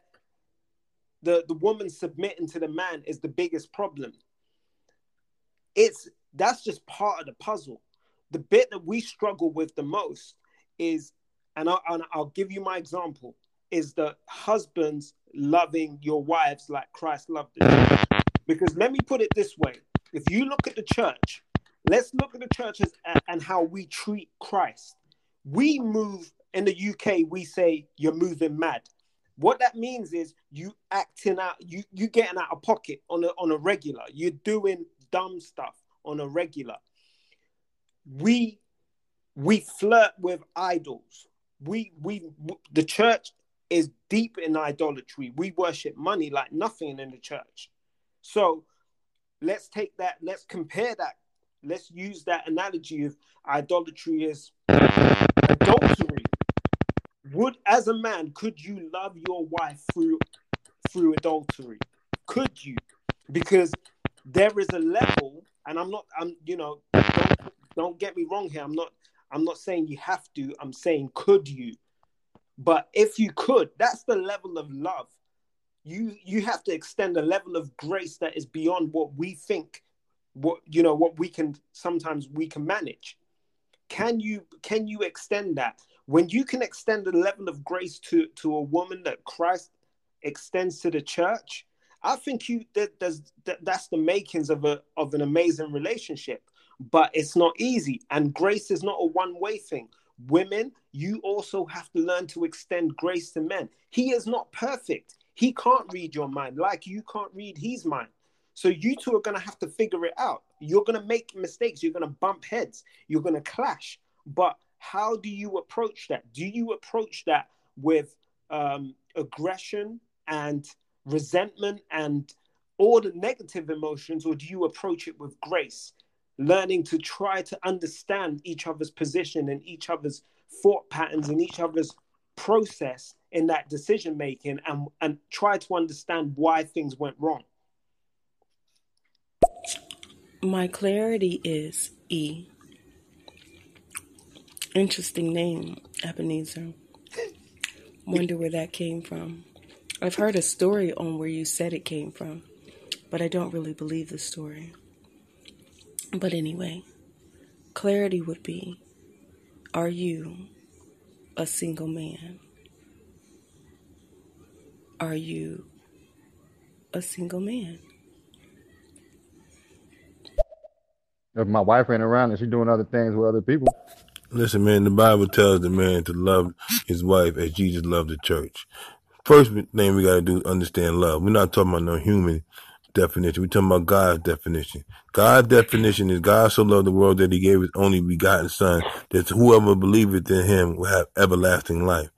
the the woman submitting to the man is the biggest problem it's that's just part of the puzzle. The bit that we struggle with the most is, and I'll, and I'll give you my example, is the husbands loving your wives like Christ loved the church. Because let me put it this way: if you look at the church, let's look at the churches and how we treat Christ. We move in the UK. We say you're moving mad. What that means is you acting out, you you getting out of pocket on a on a regular. You're doing dumb stuff on a regular. We we flirt with idols. We we the church is deep in idolatry. We worship money like nothing in the church. So let's take that, let's compare that. Let's use that analogy of idolatry as adultery. Would as a man, could you love your wife through through adultery? Could you? Because there is a level, and I'm not, I'm, you know, don't, don't get me wrong here. I'm not, I'm not saying you have to. I'm saying could you? But if you could, that's the level of love. You you have to extend a level of grace that is beyond what we think, what you know, what we can sometimes we can manage. Can you can you extend that? When you can extend a level of grace to to a woman that Christ extends to the church, I think you that there's that, that's the makings of a of an amazing relationship. But it's not easy, and grace is not a one way thing. Women, you also have to learn to extend grace to men. He is not perfect. He can't read your mind like you can't read his mind. So you two are going to have to figure it out. You're going to make mistakes. You're going to bump heads. You're going to clash. But how do you approach that? Do you approach that with um, aggression and resentment and all the negative emotions, or do you approach it with grace learning to try to understand each other's position and each other's thought patterns and each other's process in that decision making and, and try to understand why things went wrong. My clarity is E. Interesting name, Ebenezer. Wonder where that came from. I've heard a story on where you said it came from, but I don't really believe the story. But anyway, clarity would be Are you a single man? Are you a single man? If my wife ain't around and she's doing other things with other people. Listen, man, the Bible tells the man to love his wife as Jesus loved the church. First thing we got to do is understand love. We're not talking about no human definition. We're talking about God's definition. God's definition is God so loved the world that he gave his only begotten son that whoever believeth in him will have everlasting life.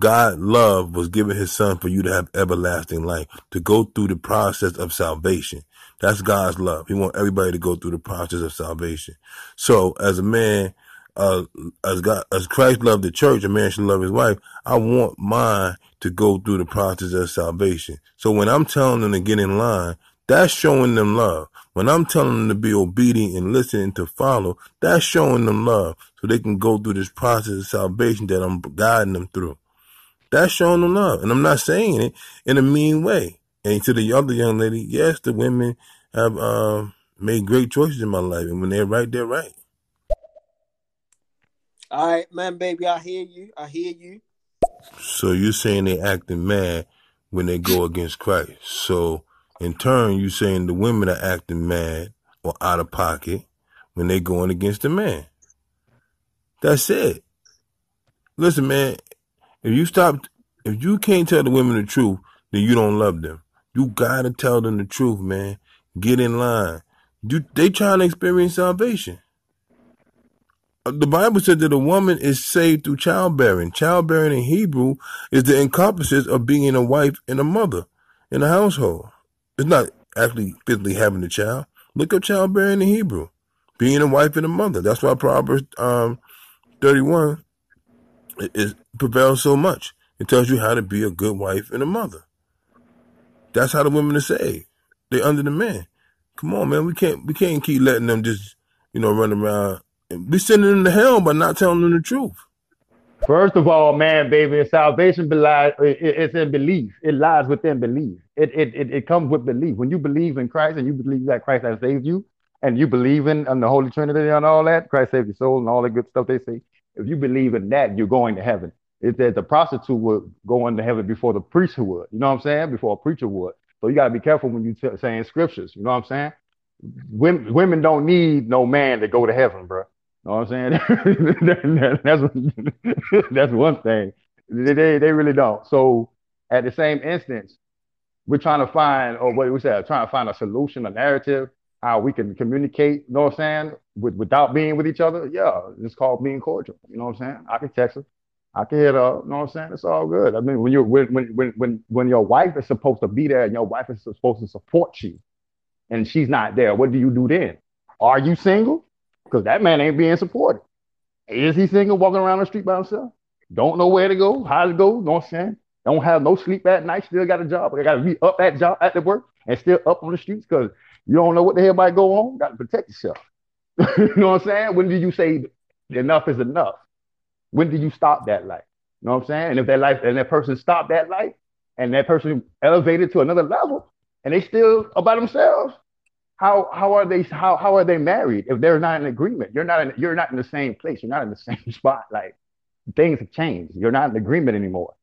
God love was giving his son for you to have everlasting life, to go through the process of salvation. That's God's love. He wants everybody to go through the process of salvation. So as a man, uh, as God, as Christ loved the church, a man should love his wife. I want mine to go through the process of salvation. So when I'm telling them to get in line, that's showing them love. When I'm telling them to be obedient and listening to follow, that's showing them love so they can go through this process of salvation that I'm guiding them through. That's showing them love. And I'm not saying it in a mean way. And to the other young lady, yes, the women have um, made great choices in my life. And when they're right, they're right. All right, man, baby, I hear you. I hear you. So you're saying they acting mad when they go against Christ. So in turn, you saying the women are acting mad or out of pocket when they going against the man. That's it. Listen, man, if you stop, if you can't tell the women the truth, then you don't love them. You gotta tell them the truth, man. Get in line. You, they trying to experience salvation. The Bible said that a woman is saved through childbearing. Childbearing in Hebrew is the encompasses of being a wife and a mother in a household. It's not actually physically having a child. Look up childbearing in Hebrew. Being a wife and a mother. That's why Proverbs um, 31 is, prevails so much. It tells you how to be a good wife and a mother. That's how the women are saved. They're under the man. Come on, man. We can't we can't keep letting them just, you know, run around. We sending them to hell by not telling them the truth. First of all, man, baby, salvation lies, it's in belief. It lies within belief. It, it, it, it comes with belief. When you believe in Christ and you believe that Christ has saved you, and you believe in, in the Holy Trinity and all that, Christ saved your soul and all that good stuff they say. If you believe in that, you're going to heaven. It said the prostitute would go into heaven before the priest would. You know what I'm saying? Before a preacher would. So you got to be careful when you t- saying scriptures. You know what I'm saying? Women, women don't need no man to go to heaven, bro know what I'm saying? that's that's one thing. They, they they really don't. So at the same instance, we're trying to find, or what we said, trying to find a solution, a narrative, how we can communicate. You know what I'm saying? With, without being with each other. Yeah, it's called being cordial. You know what I'm saying? I can text her. I can hit her. You know what I'm saying? It's all good. I mean, when you when when when when your wife is supposed to be there and your wife is supposed to support you, and she's not there, what do you do then? Are you single? Because that man ain't being supported. Is he single, walking around the street by himself? Don't know where to go, how to go, know what I'm saying? Don't have no sleep at night, still got a job. I got to be up at job at the work and still up on the streets because you don't know what the hell might go on. Got to protect yourself. you know what I'm saying? When did you say enough is enough? When did you stop that life? You know what I'm saying? And if that life and that person stopped that life and that person elevated to another level and they still about themselves, how how are they how how are they married if they're not in agreement? You're not in you're not in the same place. You're not in the same spot. Like things have changed. You're not in agreement anymore.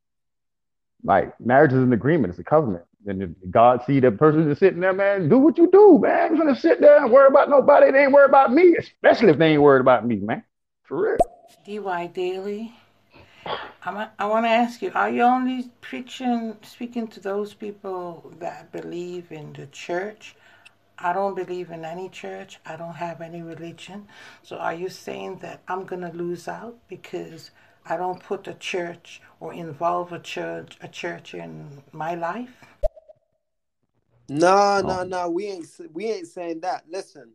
Like marriage is an agreement. It's a covenant. And God see the person just sitting there, man, do what you do, man. I'm gonna sit there and worry about nobody. They ain't worried about me, especially if they ain't worried about me, man. For real. DY Daily. I'm, I want to ask you: Are you only preaching, speaking to those people that believe in the church? I don't believe in any church. I don't have any religion. So, are you saying that I'm gonna lose out because I don't put a church or involve a church, a church in my life? No, no, no. We ain't we ain't saying that. Listen,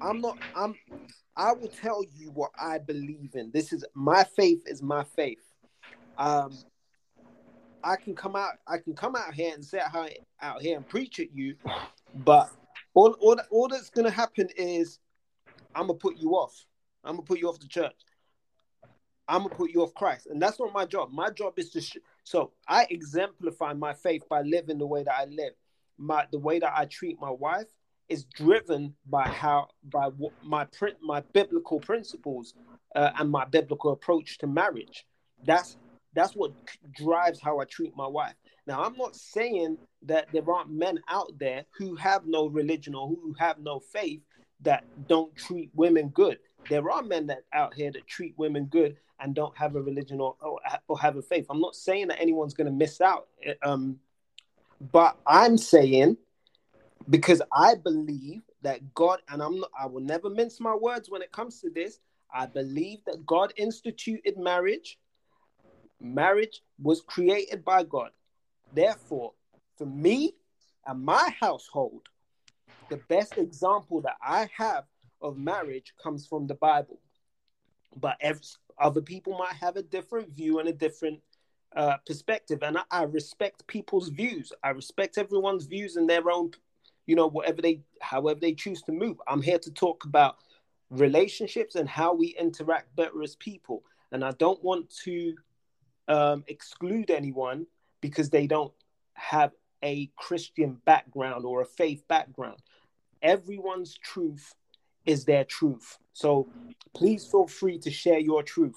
I'm not. I'm. I will tell you what I believe in. This is my faith. Is my faith. Um, I can come out. I can come out here and sit out here and preach at you, but all all all that's gonna happen is I'm gonna put you off. I'm gonna put you off the church. I'm gonna put you off Christ, and that's not my job. My job is to. Sh- so I exemplify my faith by living the way that I live my the way that I treat my wife is driven by how by what my print my biblical principles uh, and my biblical approach to marriage. That's that's what drives how I treat my wife. Now, I'm not saying that there aren't men out there who have no religion or who have no faith that don't treat women good. There are men that out here that treat women good and don't have a religion or, or, or have a faith. I'm not saying that anyone's going to miss out um, but I'm saying because I believe that God, and I'm not, I will never mince my words when it comes to this. I believe that God instituted marriage. Marriage was created by God. Therefore, for me and my household, the best example that I have of marriage comes from the Bible. But every, other people might have a different view and a different uh, perspective, and I, I, respect people's views. I respect everyone's views and their own, you know, whatever they, however they choose to move. I'm here to talk about relationships and how we interact better as people, and I don't want to um, exclude anyone because they don't have a Christian background or a faith background. Everyone's truth is their truth. So please feel free to share your truth.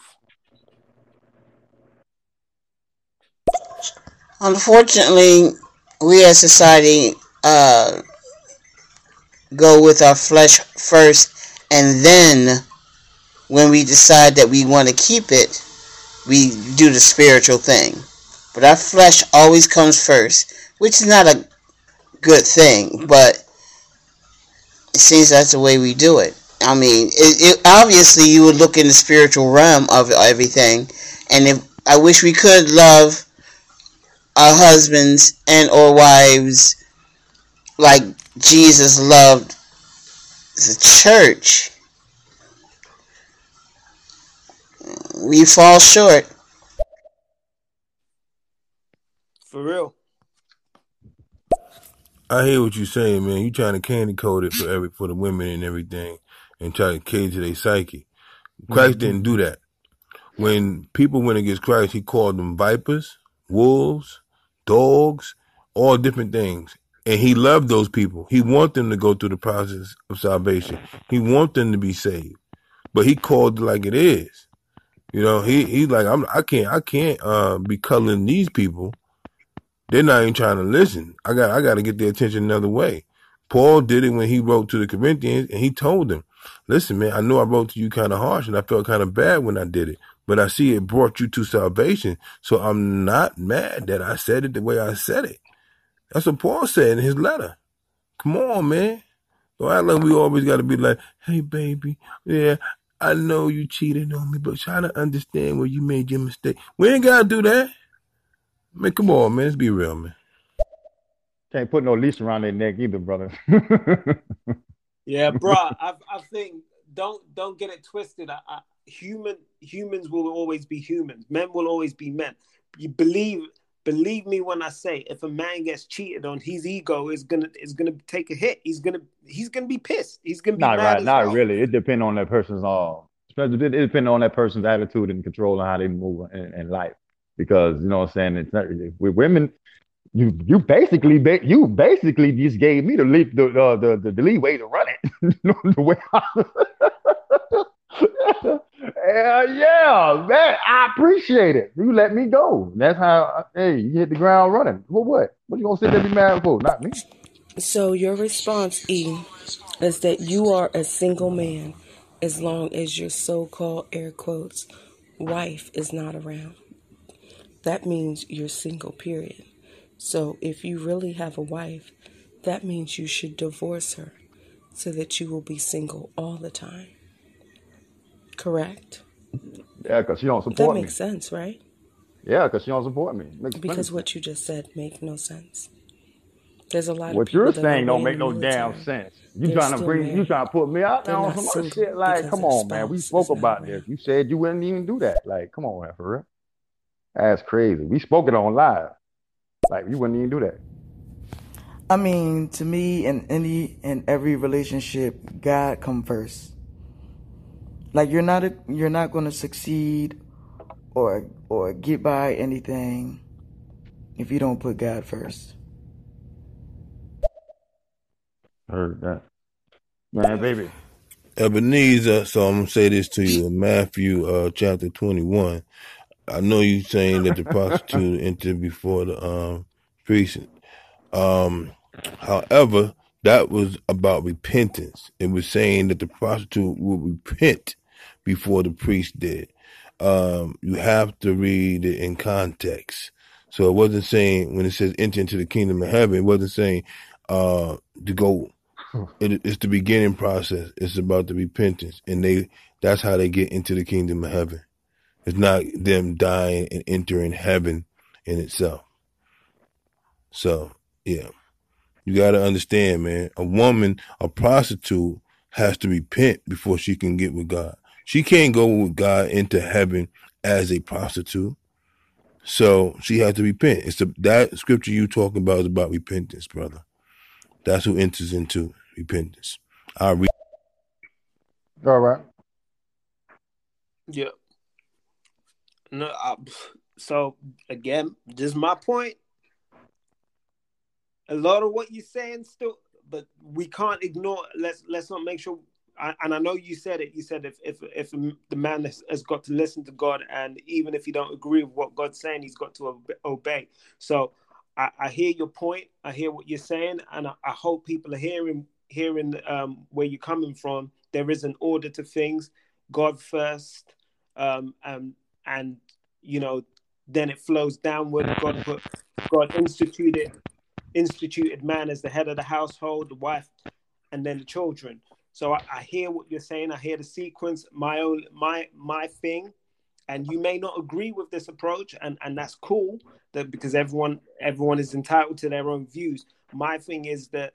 Unfortunately, we as society uh, go with our flesh first, and then when we decide that we want to keep it, we do the spiritual thing. But our flesh always comes first, which is not a good thing, but it seems that's the way we do it. I mean, it, it, obviously you would look in the spiritual realm of everything, and if I wish we could love our husbands and or wives like Jesus loved the church. We fall short. For real. I hear what you're saying, man. You trying to candy coat it for every for the women and everything, and try to cage their psyche. Christ mm-hmm. didn't do that. When people went against Christ, he called them vipers, wolves, dogs, all different things. And he loved those people. He want them to go through the process of salvation. He want them to be saved. But he called it like it is. You know, he he's like, I'm I can't I can't uh, be cuddling these people. They're not even trying to listen. I got I gotta get their attention another way. Paul did it when he wrote to the Corinthians and he told them, Listen, man, I know I wrote to you kind of harsh and I felt kind of bad when I did it but I see it brought you to salvation. So I'm not mad that I said it the way I said it. That's what Paul said in his letter. Come on, man. So I like we always got to be like, hey, baby, yeah, I know you cheated on me, but try to understand where you made your mistake. We ain't got to do that. Man, come on, man. Let's be real, man. Can't put no leash around their neck either, brother. yeah, bro. I, I think don't don't get it twisted. I, I, human humans will always be humans. Men will always be men. You believe believe me when I say if a man gets cheated on, his ego is gonna is gonna take a hit. He's gonna he's gonna be pissed. He's gonna be not right. Not well. really. It depends on that person's uh It depends on that person's attitude and control and how they move in, in life. Because you know what I'm saying, it's not, with women, you you basically you basically just gave me the leap the uh, the, the the leeway to run it the way Hell yeah, man! I appreciate it. You let me go. That's how. Hey, you hit the ground running. For what? What you gonna sit there be mad for? Not me. So your response, E, is that you are a single man as long as your so-called air quotes wife is not around. That means you're single. Period. So if you really have a wife, that means you should divorce her so that you will be single all the time. Correct? Yeah, because she don't support me. That makes me. sense, right? Yeah, because she don't support me. Makes because what you just said make no sense. There's a lot of what you're saying don't make no damn sense. You trying to bring married. you trying to put me out there on some other shit. Like, come on, man. We spoke about this. You said you wouldn't even do that. Like, come on, man, for real. That's crazy. We spoke it on live. Like you wouldn't even do that. I mean, to me, in any in every relationship, God come first. Like you're not a, you're not going to succeed or or get by anything if you don't put God first. Heard that, man, baby. Ebenezer, so I'm gonna say this to you in Matthew uh, chapter 21. I know you saying that the prostitute entered before the um, priest. Um, however, that was about repentance. It was saying that the prostitute would repent before the priest did. Um, you have to read it in context. So it wasn't saying when it says enter into the kingdom of heaven, it wasn't saying uh, to go. It, it's the beginning process. It's about the repentance, and they that's how they get into the kingdom of heaven. It's not them dying and entering heaven in itself. So, yeah. You got to understand, man. A woman, a prostitute, has to repent before she can get with God. She can't go with God into heaven as a prostitute. So she has to repent. It's the, that scripture you talking about is about repentance, brother. That's who enters into repentance. I read. All right. Yeah. No, I, so again, just my point. A lot of what you're saying still, but we can't ignore. Let's let's not make sure. and I know you said it. You said if if if the man has, has got to listen to God, and even if he don't agree with what God's saying, he's got to obey. So I, I hear your point. I hear what you're saying, and I, I hope people are hearing hearing um, where you're coming from. There is an order to things. God first, um, and and you know, then it flows downward. God put God instituted instituted man as the head of the household, the wife, and then the children. So I, I hear what you're saying. I hear the sequence. My own my my thing and you may not agree with this approach and and that's cool that because everyone everyone is entitled to their own views my thing is that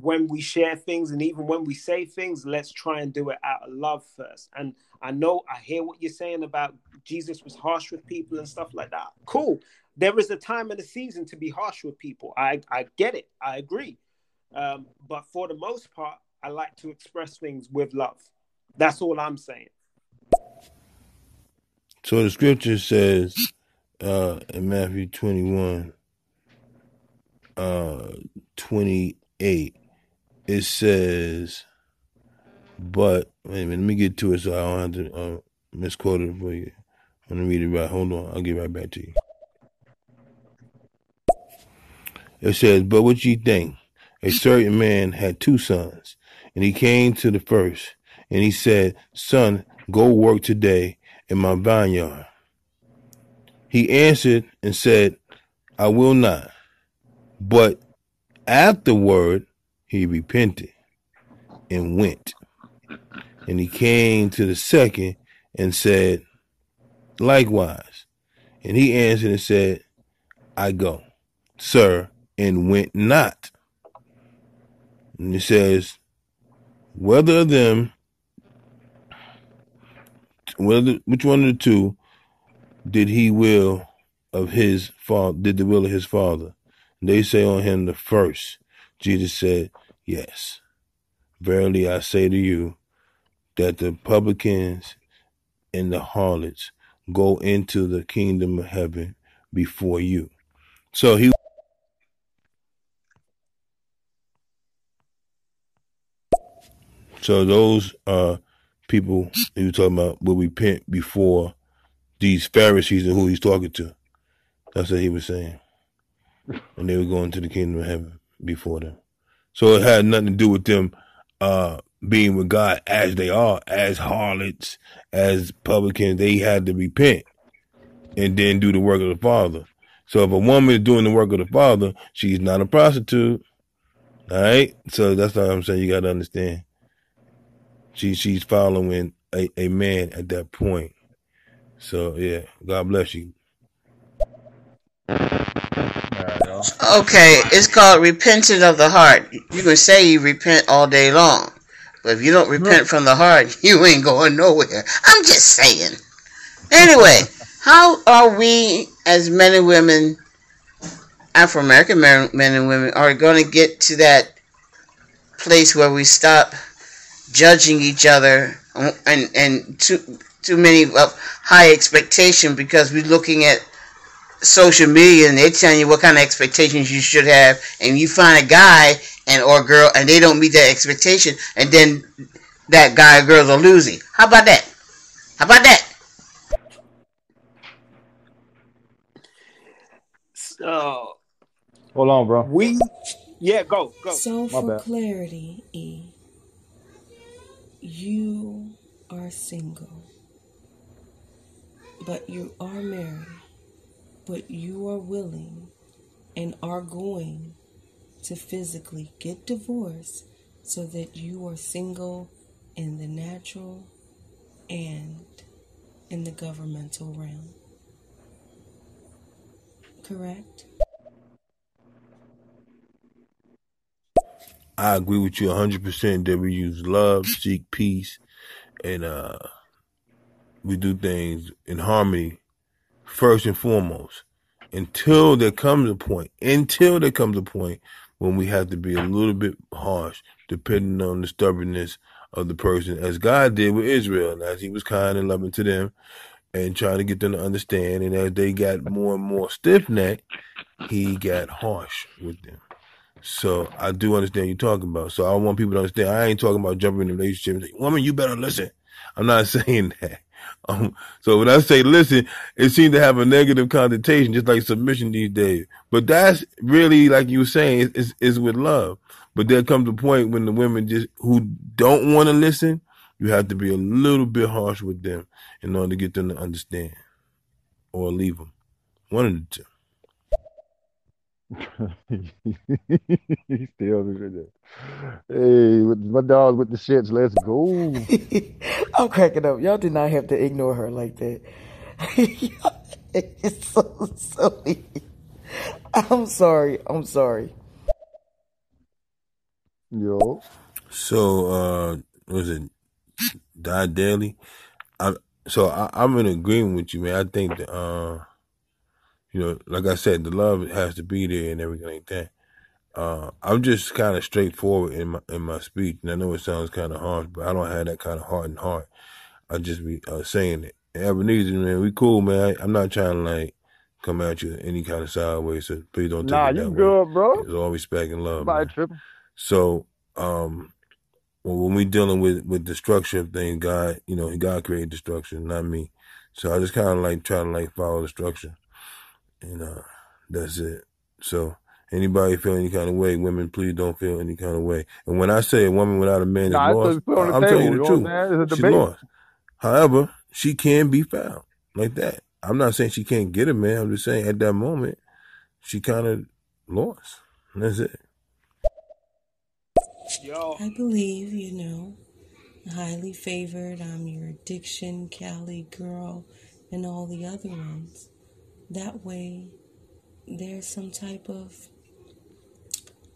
when we share things and even when we say things, let's try and do it out of love first. And I know I hear what you're saying about Jesus was harsh with people and stuff like that. Cool. There is a time and a season to be harsh with people. I, I get it. I agree. Um, but for the most part, I like to express things with love. That's all I'm saying. So the scripture says uh, in Matthew 21, uh, 28, it says, but wait a minute, let me get to it so I don't have to uh, misquote it for you. I'm gonna read it right. Hold on, I'll get right back to you. It says, But what ye think? A certain man had two sons, and he came to the first, and he said, Son, go work today in my vineyard. He answered and said, I will not. But afterward he repented and went. And he came to the second and said, Likewise. And he answered and said, I go, sir, and went not. And he says, Whether of them, whether which one of the two did he will of his father, did the will of his father? They say on him the first. Jesus said, Yes. Verily I say to you, that the publicans and the harlots go into the kingdom of heaven before you. So he So those uh people he was talking about will repent before these Pharisees and who he's talking to. That's what he was saying. And they were going to the kingdom of heaven before them. So it had nothing to do with them uh being with God as they are, as harlots, as publicans, they had to repent and then do the work of the Father. So if a woman is doing the work of the Father, she's not a prostitute. All right. So that's what I'm saying. You got to understand. She she's following a, a man at that point. So yeah, God bless you. Okay, it's called repenting of the heart. You can say you repent all day long, but if you don't repent from the heart, you ain't going nowhere. I'm just saying. Anyway, how are we as men and women, Afro American men, men and women, are going to get to that place where we stop judging each other and and too too many of high expectation because we're looking at social media and they're telling you what kind of expectations you should have and you find a guy and or girl and they don't meet that expectation and then that guy or girl's are losing. How about that? How about that? So hold on, bro. We yeah, go, go. So My for bad. clarity, E, you are single, but you are married, but you are willing and are going to physically get divorced so that you are single in the natural and in the governmental realm. Correct? I agree with you 100% that we use love, seek peace, and uh, we do things in harmony first and foremost until there comes a point, until there comes a point when we have to be a little bit harsh, depending on the stubbornness of the person, as God did with Israel, and as He was kind and loving to them and trying to get them to understand. And as they got more and more stiff necked, He got harsh with them. So I do understand you're talking about. So I want people to understand. I ain't talking about jumping in a relationship and say, "Woman, you better listen." I'm not saying that. Um, so when I say listen, it seems to have a negative connotation, just like submission these days. But that's really, like you were saying, is is with love. But there comes a point when the women just who don't want to listen, you have to be a little bit harsh with them in order to get them to understand, or leave them. One of the two. He still there. Hey, with my dog with the shits, let's go. I'm cracking up. Y'all did not have to ignore her like that. it's so silly. I'm sorry. I'm sorry. Yo. So, uh, was it Die Daily? I so I, I'm in agreement with you, man. I think that uh you know, like I said, the love has to be there and everything like that. Uh, I'm just kind of straightforward in my in my speech, and I know it sounds kind of harsh, but I don't have that kind of heart and heart. I just be uh, saying it. And Ebenezer, man, we cool, man. I, am not trying to like come at you any kind of sideways, so please don't take nah, it that you good, bro. It's all respect and love. So, um, when we dealing with with the structure of things, God, you know, God created the structure, not me. So I just kind of like try to like follow the structure and uh, that's it. So anybody feel any kind of way, women, please don't feel any kind of way. And when I say a woman without a man nah, is lost, I'm telling you the truth. She's lost. However, she can be found like that. I'm not saying she can't get a man. I'm just saying at that moment, she kind of lost. And that's it. Yo. I believe, you know, highly favored. I'm your addiction, Cali girl, and all the other ones. That way, there's some type of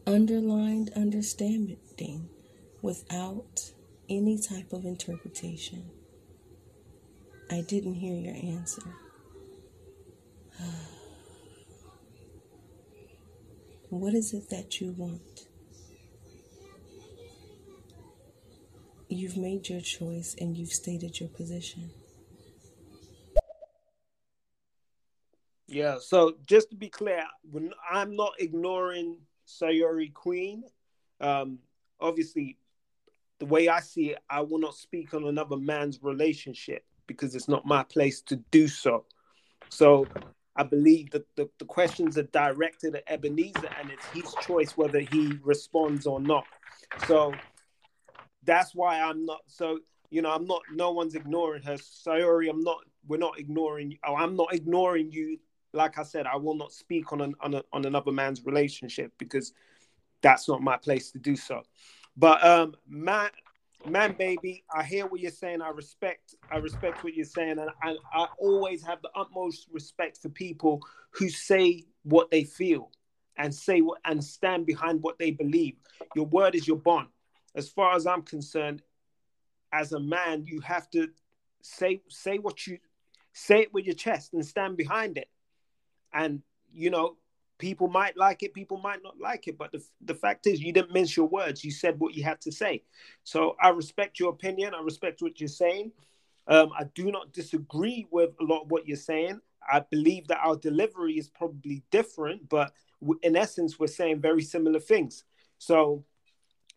underlined understanding without any type of interpretation. I didn't hear your answer. What is it that you want? you've made your choice and you've stated your position. Yeah, so just to be clear, I'm not ignoring Sayori Queen, um, obviously, the way I see it, I will not speak on another man's relationship because it's not my place to do so. So I believe that the, the questions are directed at Ebenezer and it's his choice whether he responds or not. So that's why I'm not so you know, I'm not no one's ignoring her. Sayori, I'm not we're not ignoring you. Oh, I'm not ignoring you. Like I said, I will not speak on an on, a, on another man's relationship because that's not my place to do so. But um man man baby, I hear what you're saying. I respect I respect what you're saying and I, I always have the utmost respect for people who say what they feel and say what and stand behind what they believe. Your word is your bond as far as I'm concerned, as a man, you have to say say what you say it with your chest and stand behind it. And you know, people might like it, people might not like it, but the, the fact is, you didn't mince your words. You said what you had to say. So I respect your opinion. I respect what you're saying. Um, I do not disagree with a lot of what you're saying. I believe that our delivery is probably different, but in essence, we're saying very similar things. So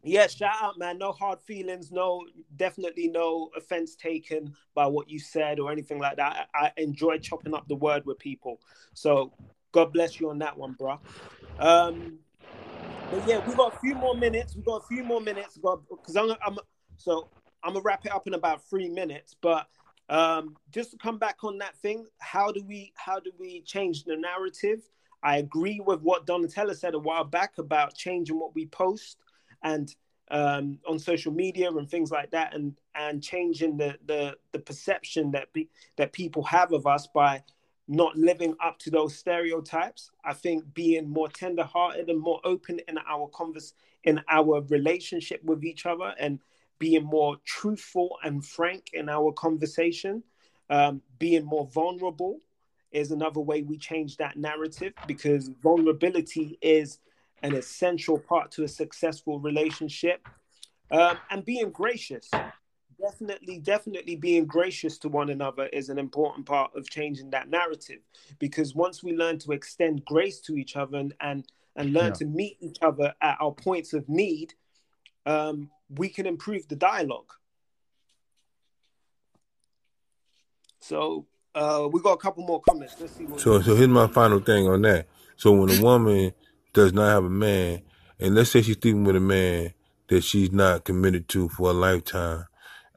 yeah, shout out, man. No hard feelings. No, definitely no offense taken by what you said or anything like that. I, I enjoy chopping up the word with people. So God bless you on that one, bro. Um, but yeah, we got a few more minutes. We got a few more minutes. Because I'm, I'm, so I'm gonna wrap it up in about three minutes. But um, just to come back on that thing, how do we, how do we change the narrative? I agree with what Donatella said a while back about changing what we post and um, on social media and things like that, and and changing the the, the perception that be, that people have of us by not living up to those stereotypes. I think being more tender-hearted and more open in our converse in our relationship with each other, and being more truthful and frank in our conversation, um, being more vulnerable is another way we change that narrative because vulnerability is an essential part to a successful relationship. Um, and being gracious, definitely, definitely being gracious to one another is an important part of changing that narrative. Because once we learn to extend grace to each other and and, and learn yeah. to meet each other at our points of need, um, we can improve the dialogue. So uh, we got a couple more comments. Let's see. so, so here's my final thing on that. So when a woman does not have a man, and let's say she's sleeping with a man that she's not committed to for a lifetime,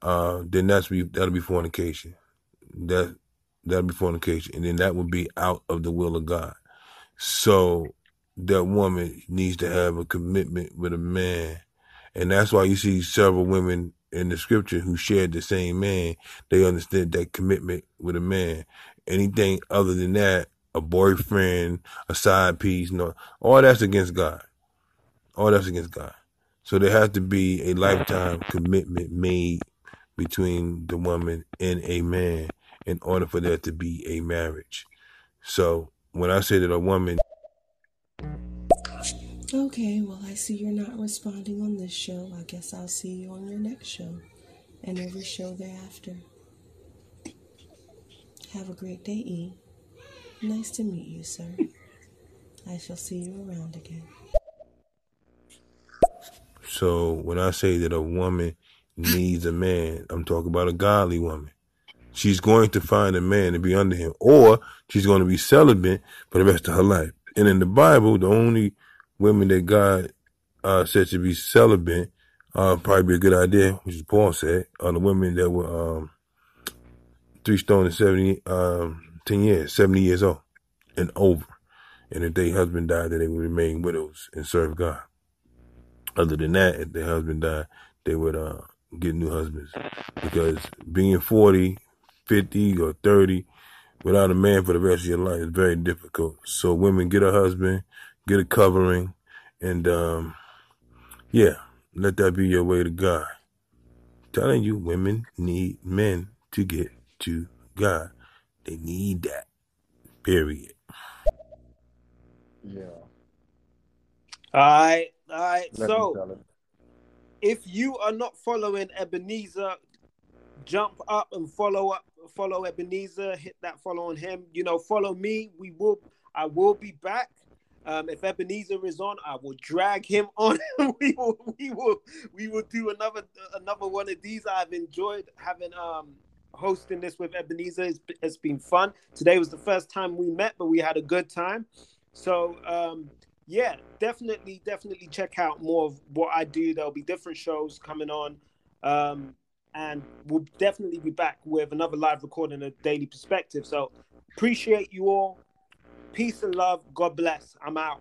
uh, then that's be that'll be fornication. That that'll be fornication, and then that would be out of the will of God. So that woman needs to have a commitment with a man, and that's why you see several women in the scripture who shared the same man. They understood that commitment with a man. Anything other than that a boyfriend, a side piece, no, all that's against God. All that's against God. So there has to be a lifetime commitment made between the woman and a man in order for there to be a marriage. So when I say that a woman Okay, well, I see you're not responding on this show. I guess I'll see you on your next show and every show thereafter. Have a great day, E. Nice to meet you, sir. I shall see you around again. So when I say that a woman needs a man, I'm talking about a godly woman. She's going to find a man to be under him, or she's going to be celibate for the rest of her life. And in the Bible, the only women that God uh, said to be celibate, uh, probably be a good idea, which is Paul said, are the women that were um, three stone and seventy um, 10 years, 70 years old and over. And if their husband died, then they would remain widows and serve God. Other than that, if their husband died, they would uh, get new husbands. Because being 40, 50, or 30 without a man for the rest of your life is very difficult. So women get a husband, get a covering, and um, yeah, let that be your way to God. telling you, women need men to get to God. They need that. Period. Yeah. All right. All right. Let so if you are not following Ebenezer, jump up and follow up, follow Ebenezer, hit that follow on him. You know, follow me. We will I will be back. Um, if Ebenezer is on, I will drag him on. we will, we will, we will do another another one of these. I've enjoyed having um hosting this with Ebenezer. It's, it's been fun. Today was the first time we met, but we had a good time. So, um, yeah, definitely, definitely check out more of what I do. There'll be different shows coming on. Um, and we'll definitely be back with another live recording of Daily Perspective. So, appreciate you all. Peace and love. God bless. I'm out.